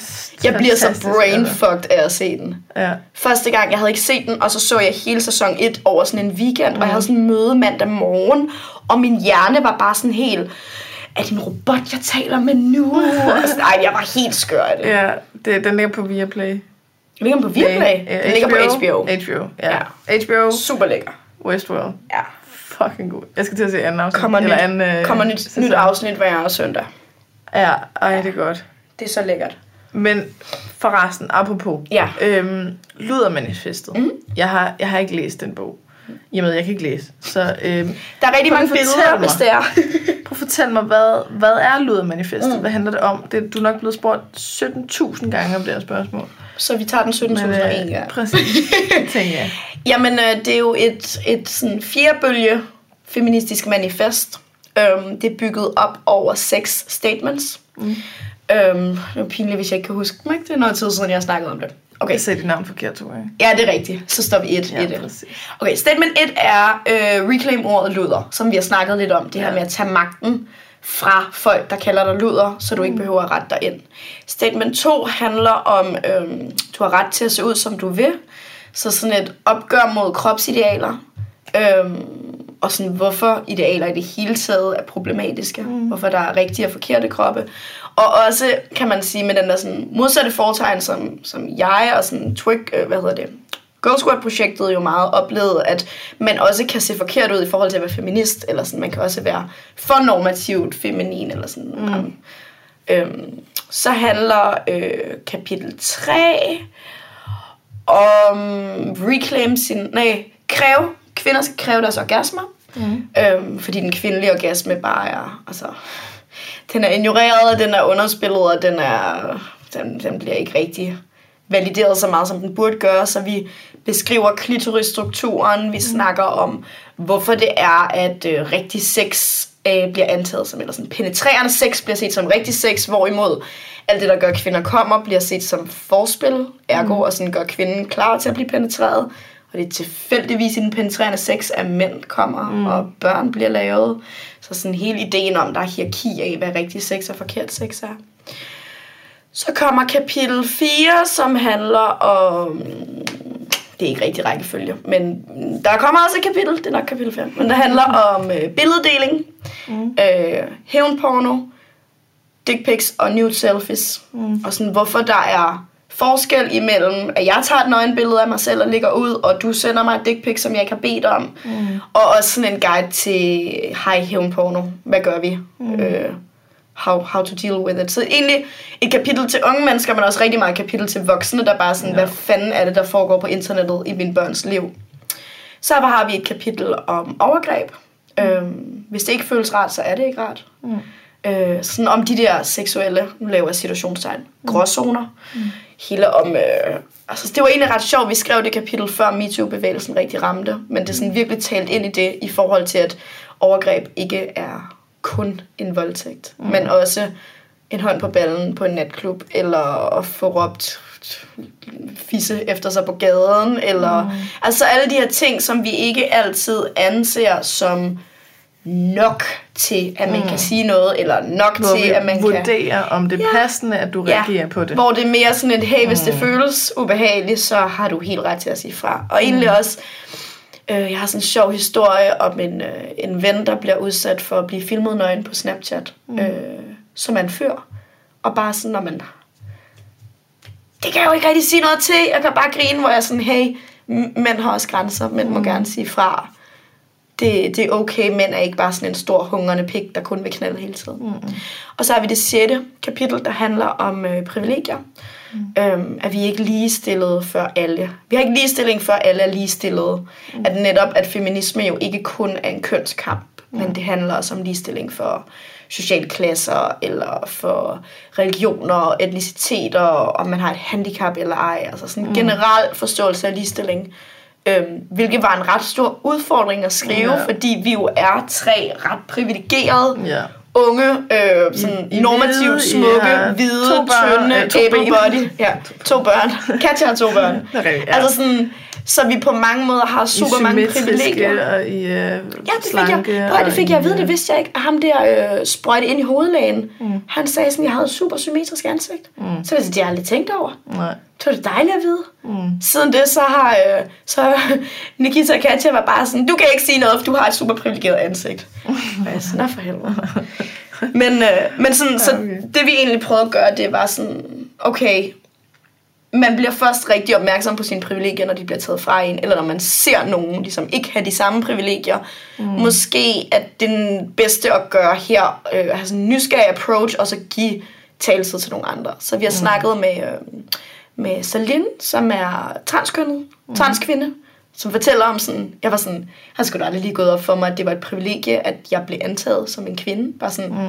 Jeg bliver så brainfucked af at se den. Ja. Første gang, jeg havde ikke set den, og så så jeg hele sæson 1 over sådan en weekend, mm. og jeg havde sådan en møde mandag morgen, og min hjerne var bare sådan helt, er det en robot, jeg taler med nu? og sådan, ej, jeg var helt skør af det. Ja, det, den ligger på Viaplay. Den ligger på Viaplay. Ja, Den ligger på HBO. HBO, ja. HBO, Super lækker. Westworld. Ja. Fucking god. Jeg skal til at se anden afsnit. Kommer, eller nyt, anden, øh, kommer nyt, sæson. nyt afsnit hver søndag. Ja, ej, det er godt. Det er så lækkert. Men forresten, apropos. Ja. Øhm, Ludermanifestet. Mm. Jeg, har, jeg har ikke læst den bog. Jamen, jeg kan ikke læse. Så øhm, Der er rigtig mange billeder, hvis det er. prøv at fortælle mig, hvad, hvad er Ludermanifestet? Mm. Hvad handler det om? Det, du er nok blevet spurgt 17.000 gange om det her spørgsmål. så vi tager den 17.001 øh, gang. Præcis, tænker jeg. Jamen, øh, det er jo et, et sådan firebølge feministisk manifest. Øhm, det er bygget op over seks statements. Mm. Øhm, det er pinligt, hvis jeg ikke kan huske. Ikke? Det er noget tid siden, jeg har snakket om det. Okay. Jeg sagde dit navn forkert, tror jeg. Ja, det er rigtigt. Så står vi et Ja, i det. præcis. Okay, statement 1 er øh, reclaim ordet luder, som vi har snakket lidt om. Det her Ja. med at tage magten fra folk, der kalder dig luder, så du ikke behøver at rette dig ind. Statement 2 handler om, øh, du har ret til at se ud, som du vil. Så sådan et opgør mod kropsidealer. Øh, og sådan, hvorfor idealer i det hele taget er problematiske. Mm. Hvorfor der er rigtige og forkerte kroppe. Og også, kan man sige, med den der sådan modsatte foretegn, som, som jeg og sådan Twig, øh, hvad hedder det, Girl Squad-projektet jo meget oplevet, at man også kan se forkert ud i forhold til at være feminist, eller sådan, man kan også være for normativt feminin, eller sådan. Mm. Um, øhm, så handler øh, kapitel 3 om reclaim sin, nej, kræve, kvinder skal kræve deres orgasmer, mm. øhm, fordi den kvindelige orgasme bare er, altså, den er ignoreret, den er underspillet, og den er, den, den bliver ikke rigtig valideret så meget, som den burde gøre, så vi beskriver klitorisstrukturen, vi snakker om, hvorfor det er, at øh, rigtig sex øh, bliver antaget som, eller sådan penetrerende sex bliver set som rigtig sex, hvorimod alt det, der gør kvinder kommer, bliver set som forspil, ergo, mm. og sådan gør kvinden klar til at blive penetreret. Og det er tilfældigvis i den penetrerende sex, at mænd kommer, mm. og børn bliver lavet. Så sådan hele ideen om, der er hierarki af, hvad rigtig sex og forkert sex er. Så kommer kapitel 4, som handler om... Det er ikke rigtig rækkefølge, men der kommer også et kapitel, det er nok kapitel 5, men der handler om øh, billeddeling, mm. øh, hævnporno, dick pics og nude selfies. Mm. Og sådan, hvorfor der er forskel imellem, at jeg tager et nøgenbillede af mig selv og lægger ud, og du sender mig et dick pic, som jeg ikke har bedt om. Mm. Og også sådan en guide til, hej hævnporno, hvad gør vi? Mm. Øh, how, how to deal with it. Så egentlig et kapitel til unge mennesker, men også rigtig meget kapitel til voksne, der bare sådan, ja. hvad fanden er det, der foregår på internettet i mine børns liv. Så har vi et kapitel om overgreb. Mm. Øhm, hvis det ikke føles rart, så er det ikke rart. Mm. Øh, sådan om de der seksuelle, nu laver jeg situationstegn, gråzoner. Mm. Hele om, øh, altså det var egentlig ret sjovt, vi skrev det kapitel før MeToo-bevægelsen rigtig ramte, men det er sådan virkelig talt ind i det, i forhold til, at overgreb ikke er kun en voldtægt, mm. men også en hånd på ballen på en natklub, eller at få råbt fisse efter sig på gaden, eller mm. altså alle de her ting, som vi ikke altid anser som nok til, at man mm. kan sige noget, eller nok Hvor til, at man vurdere, kan... kan... om det er Ja. passende, at du reagerer på det. Hvor det er mere sådan et, hey, hvis det føles ubehageligt, så har du helt ret til at sige fra. Og egentlig også, øh, jeg har sådan en sjov historie om en, øh, en ven, der bliver udsat for at blive filmet nøgen på Snapchat, mm. øh, som en fyr. Og bare sådan, når man... Det kan jeg jo ikke rigtig sige noget til. Jeg kan bare grine, hvor jeg er sådan, hey, mænd har også grænser, mænd må gerne sige fra. Det, det er okay, mænd er ikke bare sådan en stor hungrende pik, der kun vil knalde hele tiden. Mm. Og så har vi det sjette kapitel, der handler om øh, privilegier. Mm. Øhm, at vi ikke er ligestillede for alle. Vi har ikke ligestilling for alle er ligestillede. Mm. At netop, at feminisme jo ikke kun er en kønskamp, mm. men det handler også om ligestilling for sociale klasser, eller for religioner, etniciteter, om man har et handicap eller ej. Altså sådan en mm. generel forståelse af ligestilling. Øhm, hvilket var en ret stor udfordring at skrive, Ja. fordi vi jo er tre ret privilegerede Ja. unge, øh, sådan I normativt hvide, I smukke, har hvide, børn, tynde, øh, to able body. Ja, to børn. Katja har to børn. Rigtigt, ja. Altså sådan, så vi på mange måder har super mange privilegier. og i uh, Ja, det fik jeg, prøv, det fik jeg at vide, og det vidste jeg ikke. Ham der øh, sprøjte ind i hovedlægen, mm. han sagde sådan, jeg havde et super symmetrisk ansigt. Mm. Så det jeg aldrig tænkt over. øh, Nej. Så var det dejligt at vide. Mm. Siden det, så har øh, så Nikita og Katja var bare sådan, du kan ikke sige noget, for du har et super privilegeret ansigt. Og jeg er sådan, "Nå, for helvede. men, øh, men sådan, så Okay. det vi egentlig prøvede at gøre, det var sådan, okay, man bliver først rigtig opmærksom på sine privilegier, når de bliver taget fra en, eller når man ser nogen ligesom ikke have de samme privilegier. Mm. Måske at den bedste at gøre her, øh, have sådan en nysgerrig approach, og så give taletid til nogle andre. Så vi har mm. snakket med, øh, med Celine, som er transkønnet, mm. transkvinde, som fortæller om sådan, jeg var sådan, han skulle aldrig lige gået op for mig, at det var et privilegie, at jeg blev antaget som en kvinde. Bare sådan mm.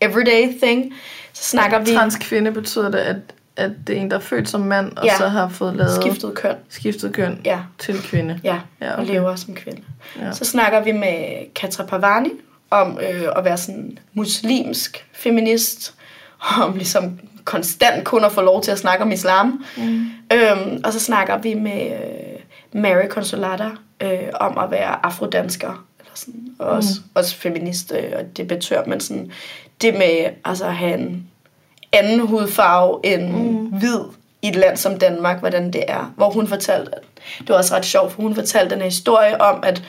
everyday thing. Så snakker vi Transkvinde betyder det, at, at det er en, der er født som mand, og Ja. så har fået lavet skiftet køn. skiftet køn Ja. til kvinde. Ja, Ja, okay. og lever som kvinde. Ja. Så snakker vi med Katra Pavani om øh, at være sådan muslimsk feminist, om ligesom konstant kun at få lov til at snakke om islam. Mm. Øhm, og så snakker vi med øh, Mary Consolata øh, om at være afrodansker, eller sådan, og også, også feminist øh, og debattør, men sådan det med altså, at have en anden hudfarve end mm. hvid i et land som Danmark, hvordan det er. Hvor hun fortalte, at det var også ret sjovt, for hun fortalte den her historie om, at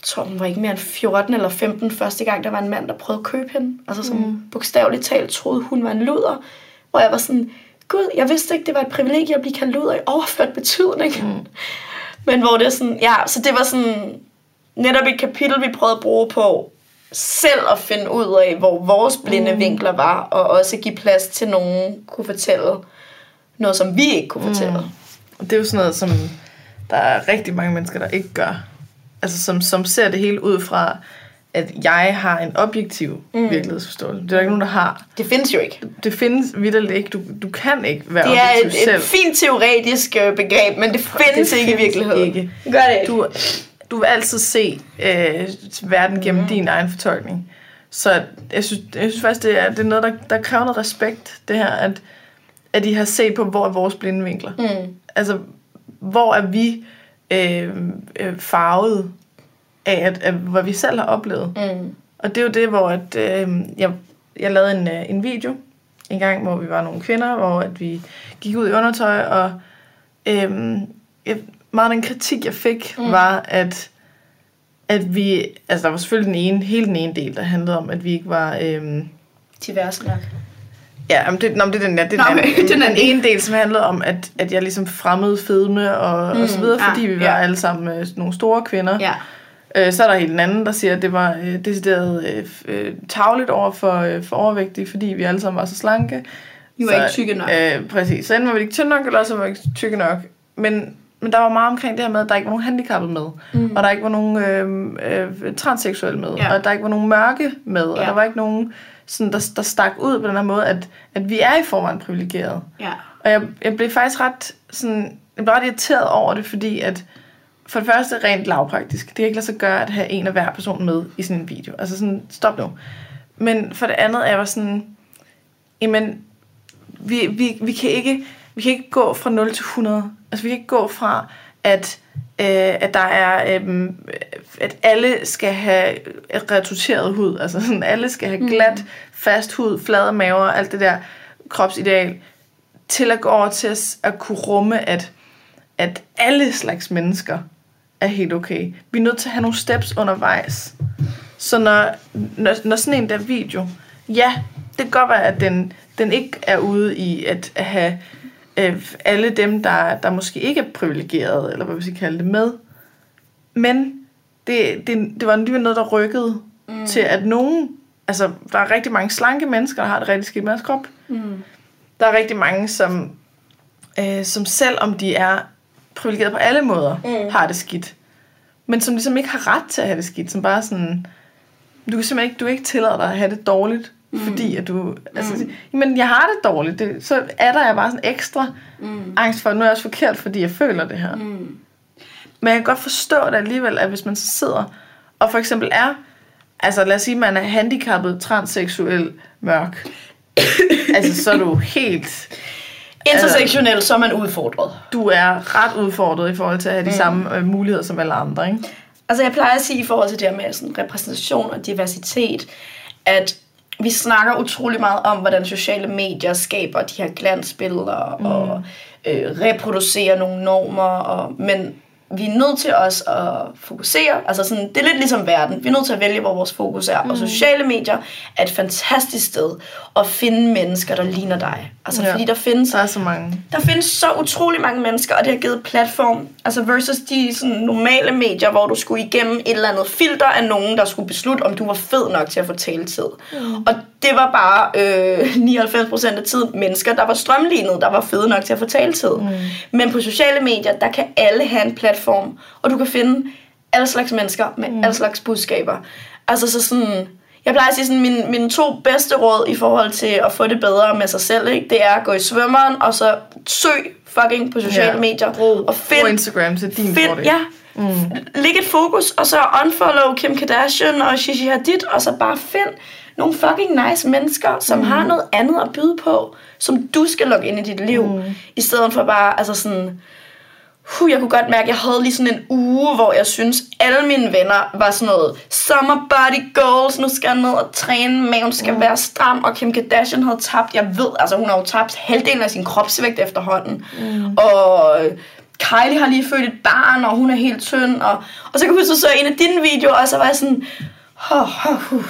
jeg tror, hun var ikke mere end 14 eller 15 første gang, der var en mand, der prøvede at købe hende. Altså som mm. bogstaveligt talt troede, hun var en luder. Hvor jeg var sådan, gud, jeg vidste ikke, det var et privilegie at blive kaldt luder i overført betydning. Mm. Men hvor det er sådan, ja, så det var sådan netop et kapitel, vi prøvede at bruge på selv at finde ud af, hvor vores blinde mm. vinkler var, og også give plads til nogen kunne fortælle noget, som vi ikke kunne fortælle. Mm. Og det er jo sådan noget, som der er rigtig mange mennesker, der ikke gør. Altså som, som ser det hele ud fra, at jeg har en objektiv mm. virkelighedsforståelse. Det er der ikke nogen, der har. Det findes jo ikke. Det findes vidderligt ikke. Du, du kan ikke være Det er objektiv et, selv. et fint teoretisk øh, begreb, men det findes det ikke i findes virkeligheden. ikke. Det gør det ikke. Du, du vil altid se øh, verden gennem mm. din egen fortolkning. Så jeg synes, jeg synes faktisk, det er, det er noget, der, der kræver noget respekt, det her, at, at I har set på, hvor er vores blinde vinkler. Mm. Altså, hvor er vi øh, øh, farvet af, at, at, hvad vi selv har oplevet. Mm. Og det er jo det, hvor at, øh, jeg, jeg lavede en, øh, en video en gang, hvor vi var nogle kvinder, hvor at vi gik ud i undertøj, og øh, jeg, meget af den kritik, jeg fik, mm. var, at, at vi, altså der var selvfølgelig den ene, hele den ene del, der handlede om, at vi ikke var, øh, Diverse nok. ja, men det, nå, men det er den, ja, det er Nå, den, den den ene del, som handlede om, at, at jeg ligesom fremmede fedme og, mm, og så videre, ah, fordi vi var ja. alle sammen øh, nogle store kvinder. Ja. Øh, så er der helt en anden, der siger, at det var øh, decideret øh, øh, tavligt over for, øh, for overvægtige, fordi vi alle sammen var så slanke. Vi var så, ikke tykke nok. Øh, præcis. Så enten var vi ikke tynde nok, eller så var vi ikke tykke nok. Men, men der var meget omkring det her med, at der ikke var nogen handicappede med. Mm. Og der ikke var nogen øh, øh, transseksuelle med. Ja. Og der ikke var nogen mørke med. Og Ja. der var ikke nogen, sådan, der, der stak ud på den her måde, at, at vi er i forvejen privilegerede. Ja. Og jeg, jeg blev faktisk ret, sådan, jeg blev ret irriteret over det, fordi at for det første rent lavpraktisk. Det kan ikke lade sig gøre at have en af hver person med i sådan en video. Altså sådan, stop nu. Men for det andet er jeg var sådan, jamen, vi, vi, vi, kan ikke, vi kan ikke gå fra 0 til 100. Altså, vi kan ikke gå fra, at, øh, at der er, øh, at alle skal have retutteret hud. Altså, sådan, alle skal have glat, fast hud, flade maver, alt det der kropsideal, til at gå over til at, at kunne rumme, at, at alle slags mennesker er helt okay. Vi er nødt til at have nogle steps undervejs. Så når, når, når sådan en der video, ja, det kan godt være, at den, den ikke er ude i at have øh, alle dem, der, der måske ikke er privilegerede, eller hvad vi skal kalde det, med. Men det, det, det var alligevel noget, der rykkede mm. til, at nogen, altså der er rigtig mange slanke mennesker, der har det rigtig skidt med deres krop. Mm. Der er rigtig mange, som, øh, som selvom de er privilegeret på alle måder, mm. har det skidt. Men som ligesom ikke har ret til at have det skidt. Som bare sådan, du kan simpelthen ikke, du ikke tillade dig at have det dårligt, mm. fordi at du, altså, mm. men jeg har det dårligt. Det, så er der jeg bare sådan ekstra mm. angst for, at nu er jeg også forkert, fordi jeg føler det her. Mm. Men jeg kan godt forstå det alligevel, at hvis man så sidder og for eksempel er, altså lad os sige, man er handicappet, transseksuel, mørk. altså så er du helt Intersektionel, så er man udfordret. du er ret udfordret i forhold til at have de mm. samme øh, muligheder som alle andre, ikke? Altså jeg plejer at sige i forhold til det her med sådan repræsentation og diversitet, at vi snakker utrolig meget om, hvordan sociale medier skaber de her glansbilleder mm. og øh, reproducerer nogle normer, og, men vi er nødt til også at fokusere, altså sådan, det er lidt ligesom verden, vi er nødt til at vælge, hvor vores fokus er, mm. og sociale medier er et fantastisk sted at finde mennesker, der ligner dig. Altså Ja. fordi der findes Der er så mange. der findes så utrolig mange mennesker, og det har givet platform. Altså versus de sådan, normale medier, hvor du skulle igennem et eller andet filter af nogen, der skulle beslutte, om du var fed nok til at få taletid. Mm. Og det var bare øh, 99% af tiden mennesker, der var strømlignet, der var fede nok til at få taletid. Mm. Men på sociale medier, der kan alle have en platform, og du kan finde alle slags mennesker med mm. alle slags budskaber. Altså så sådan... Jeg plejer at sige sådan, mine, mine to bedste råd i forhold til at få det bedre med sig selv, ikke? det er at gå i svømmeren, og så søg fucking på sociale Ja. medier. Brug, og find, brug Instagram til din find, fordel. ja, mm. læg et fokus, og så unfollow Kim Kardashian og Gigi Hadid, og så bare find nogle fucking nice mennesker, som mm. har noget andet at byde på, som du skal logge ind i dit liv, mm. i stedet for bare, altså sådan, Huh, jeg kunne godt mærke, at jeg havde lige sådan en uge, hvor jeg synes, alle mine venner var sådan noget summer body goals, nu skal jeg ned og træne, maven skal mm. være stram, og Kim Kardashian havde tabt, jeg ved, altså hun har jo tabt halvdelen af sin kropsvægt efterhånden, mm. og Kylie har lige født et barn, og hun er helt tynd, og, og så kan jeg huske, så en af dine videoer, og så var jeg sådan, oh, oh, uh.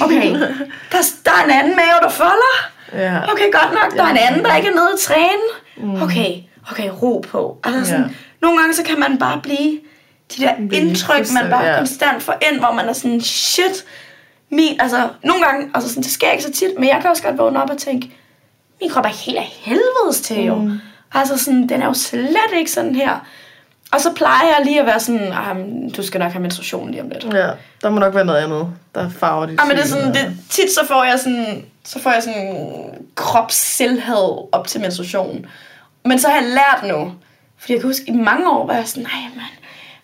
okay, der, der er en anden mave, der folder, Ja. Okay, godt nok. Der er en anden, der ikke er nede at træne. Okay, okay, ro på. Altså sådan, Ja. Nogle gange så kan man bare blive de der indtryk, man bare ja. konstant får ind, hvor man er sådan, shit, min, altså nogle gange, altså sådan, det sker ikke så tit, men jeg kan også godt vågne op og tænke, min krop er helt af helvedes til jo. Mm. Altså sådan, den er jo slet ikke sådan her. Og så plejer jeg lige at være sådan, "Ah, du skal nok have menstruation lige om lidt. Ja, der må nok være noget andet, der farver dit Ja, men det er sådan, det, tit så får jeg sådan, så får jeg sådan kropsselhed op til menstruation. Men så har jeg lært nu, fordi jeg kan huske, i mange år var jeg sådan, nej, man,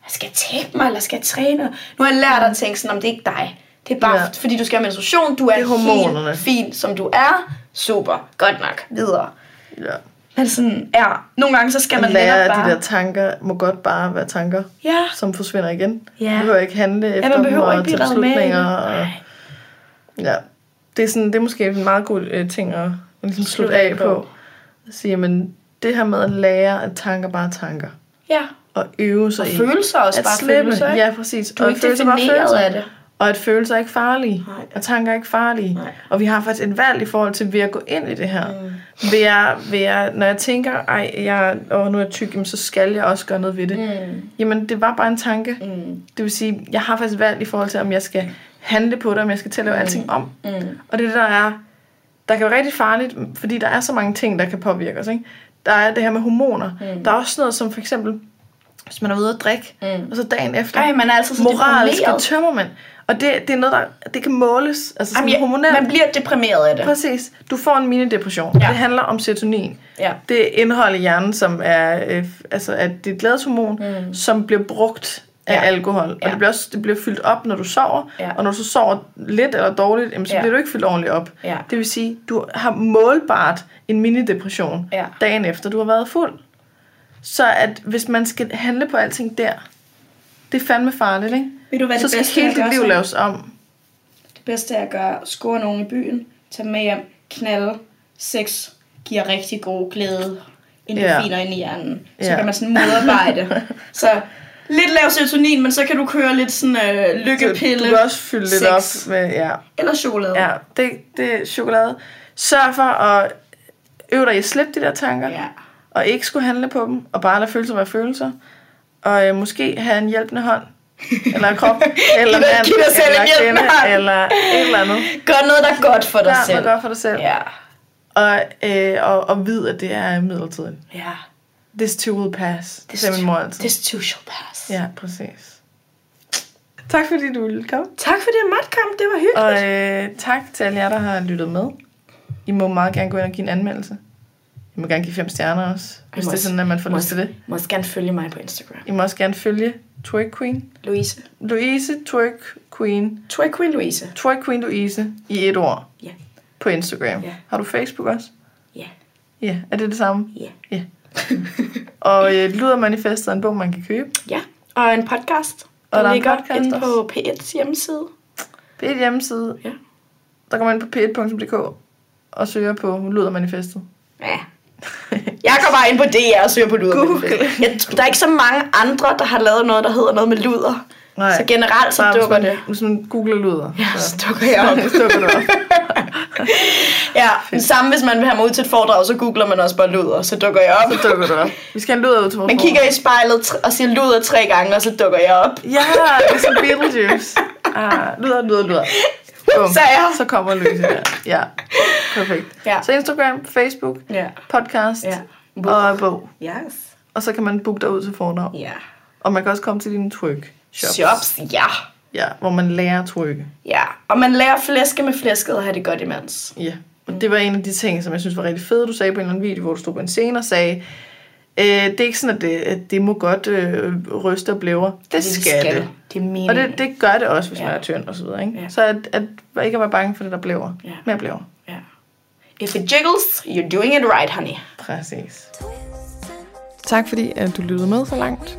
skal jeg tabe mig, eller skal jeg træne? Nu har jeg lært at tænke sådan, om det er ikke dig. Det er bare, Ja. ja. fordi du skal have menstruation, du er, Det er hormonerne. helt fin, som du er. Super, godt nok, videre. Ja. Men sådan, ja, nogle gange så skal man at bare... de der tanker må godt bare være tanker, Ja, som forsvinder igen. Ja. Man behøver ikke handle efter man behøver dem ikke blive beslutninger. Og, ja. det, er sådan, det er måske en meget god øh, ting at, at ligesom slutte af på. At sige, men det her med at lære, at tanker bare er tanker. ja. Og øve sig Og i. følelser også, at bare slippe. følelser, ikke? Ja, præcis. Du er Og ikke defineret af det. Og at følelser er ikke farlige. Nej. Og tanker er ikke farlige. Nej. Og vi har faktisk et valg i forhold til ved at gå ind i det her. Mm. Ved jeg, ved jeg, når jeg tænker, ej, jeg, åh, nu er jeg tyk, jamen, så skal jeg også gøre noget ved det. Mm. Jamen, det var bare en tanke. Mm. Det vil sige, jeg har faktisk valgt i forhold til, om jeg skal handle på det, om jeg skal til at lave alting om. Mm. Og det det, der er, der kan være rigtig farligt, fordi der er så mange ting, der kan påvirke os. Ikke? Der er det her med hormoner. Mm. Der er også noget som for eksempel, hvis man er ude at drikke, Mm. og så dagen efter, Ej, man er altid så moralisk deprimeret. tømmer man. Og det, det er noget, der det kan måles. Altså Jamen, ja, hormonelt. man bliver deprimeret af det. Præcis. Du får en mini-depression. Ja. Det handler om serotonin. Ja. Det indhold i hjernen, som er, øh, altså, at det er et glædeshormon, mm. som bliver brugt af Ja. alkohol. Og Ja. det bliver, også, det bliver fyldt op, når du sover. Ja. Og når du så sover lidt eller dårligt, jamen, så Ja. bliver du ikke fyldt ordentligt op. Ja. Det vil sige, du har målbart en mini-depression Ja. dagen efter, du har været fuld. Så at hvis man skal handle på alting der, det er fandme farligt, ikke? Ved du, hvad så det skal bedste hele at gøre dit liv laves om. Det bedste er at gøre, score nogen i byen, tage med hjem, knalde, sex, giver rigtig god glæde, endorfiner ind i hjernen. Så Ja. kan man sådan modarbejde. så lidt lav serotonin, men så kan du køre lidt sådan øh, lykkepille. du kan også fylde lidt sex. op med, ja, Eller chokolade. ja det, det er chokolade. Sørg for at øve dig i at slippe de der tanker. ja. og ikke skulle handle på dem, og bare lade følelser være følelser, og øh, måske have en hjælpende hånd, eller krop, eller mand, giv dig selv en eller hjælpende kvinde, eller et eller andet. Gør noget, der er godt for dig Ja, selv. noget godt for dig selv. Ja. Og, øh, og, og vid, at det er midlertidigt. ja. This too will pass. Det sagde min mor altid. This too shall pass. Ja, præcis. Tak fordi du ville komme. Tak fordi jeg måtte komme. Det var hyggeligt. Og øh, tak til alle jer, der har lyttet med. I må meget gerne gå ind og give en anmeldelse. I må gerne give fem stjerner også, hvis må det er sådan, at man får lyst til det. I må også gerne følge mig på Instagram. I må også gerne følge Twerk Queen. Louise. Louise Twerk Queen. Twerk Queen Louise. Twerk Queen Louise i et ord Ja. på Instagram. Ja. Har du Facebook også? Ja. Ja, er det det samme? Ja. Ja. og øh, Luder Manifestet er en bog, man kan købe. Ja. Og en podcast. Og Der der er en ligger podcast inde på P1's hjemmeside. P1 hjemmeside. Ja. Der går man ind på p1.dk og søger på Luder Manifestet. Ja. Jeg går bare ind på DR og søger på luder. Google. Jeg, der er ikke så mange andre, der har lavet noget, der hedder noget med luder. Nej. Så generelt så dukker man, det. Hvis man googler Luder. Ja, så dukker jeg op. så dukker det op. Ja, den samme hvis man vil have mig ud til et foredrag, så googler man også bare luder, så dukker jeg op. Så dukker det op. Vi skal have Luder ud til Man kigger i spejlet og siger luder tre gange, og så dukker jeg op. Ja, det er som Beetlejuice. Ah, Luder, Luder, Luder. Bum. Sagde jeg. Så kommer Louise der. Ja, perfekt. Ja. Så Instagram, Facebook, Ja. podcast Ja. og bog. Yes. Og så kan man booke dig ud til foredrag. Ja. Og man kan også komme til dine twerk shops. Shops, ja. Ja, hvor man lærer at twerke. Ja, og man lærer flæske med flæsket og have det godt imens. Ja, og det var en af de ting, som jeg synes var rigtig fede. Du sagde på en eller anden video, hvor du stod på en scene og sagde, øh, det er ikke sådan, at det, at det må godt øh, ryste og blæver. Det, det skal, skal det. Det er meningen. Og det, det gør det også, hvis Ja. man er tynd og så videre. Ikke? Ja. Så at, at ikke at være bange for det, der blæver. Ja. Mere blæver. Ja. If it jiggles, you're doing it right, honey. Præcis. Tak fordi, at du lyttede med så langt.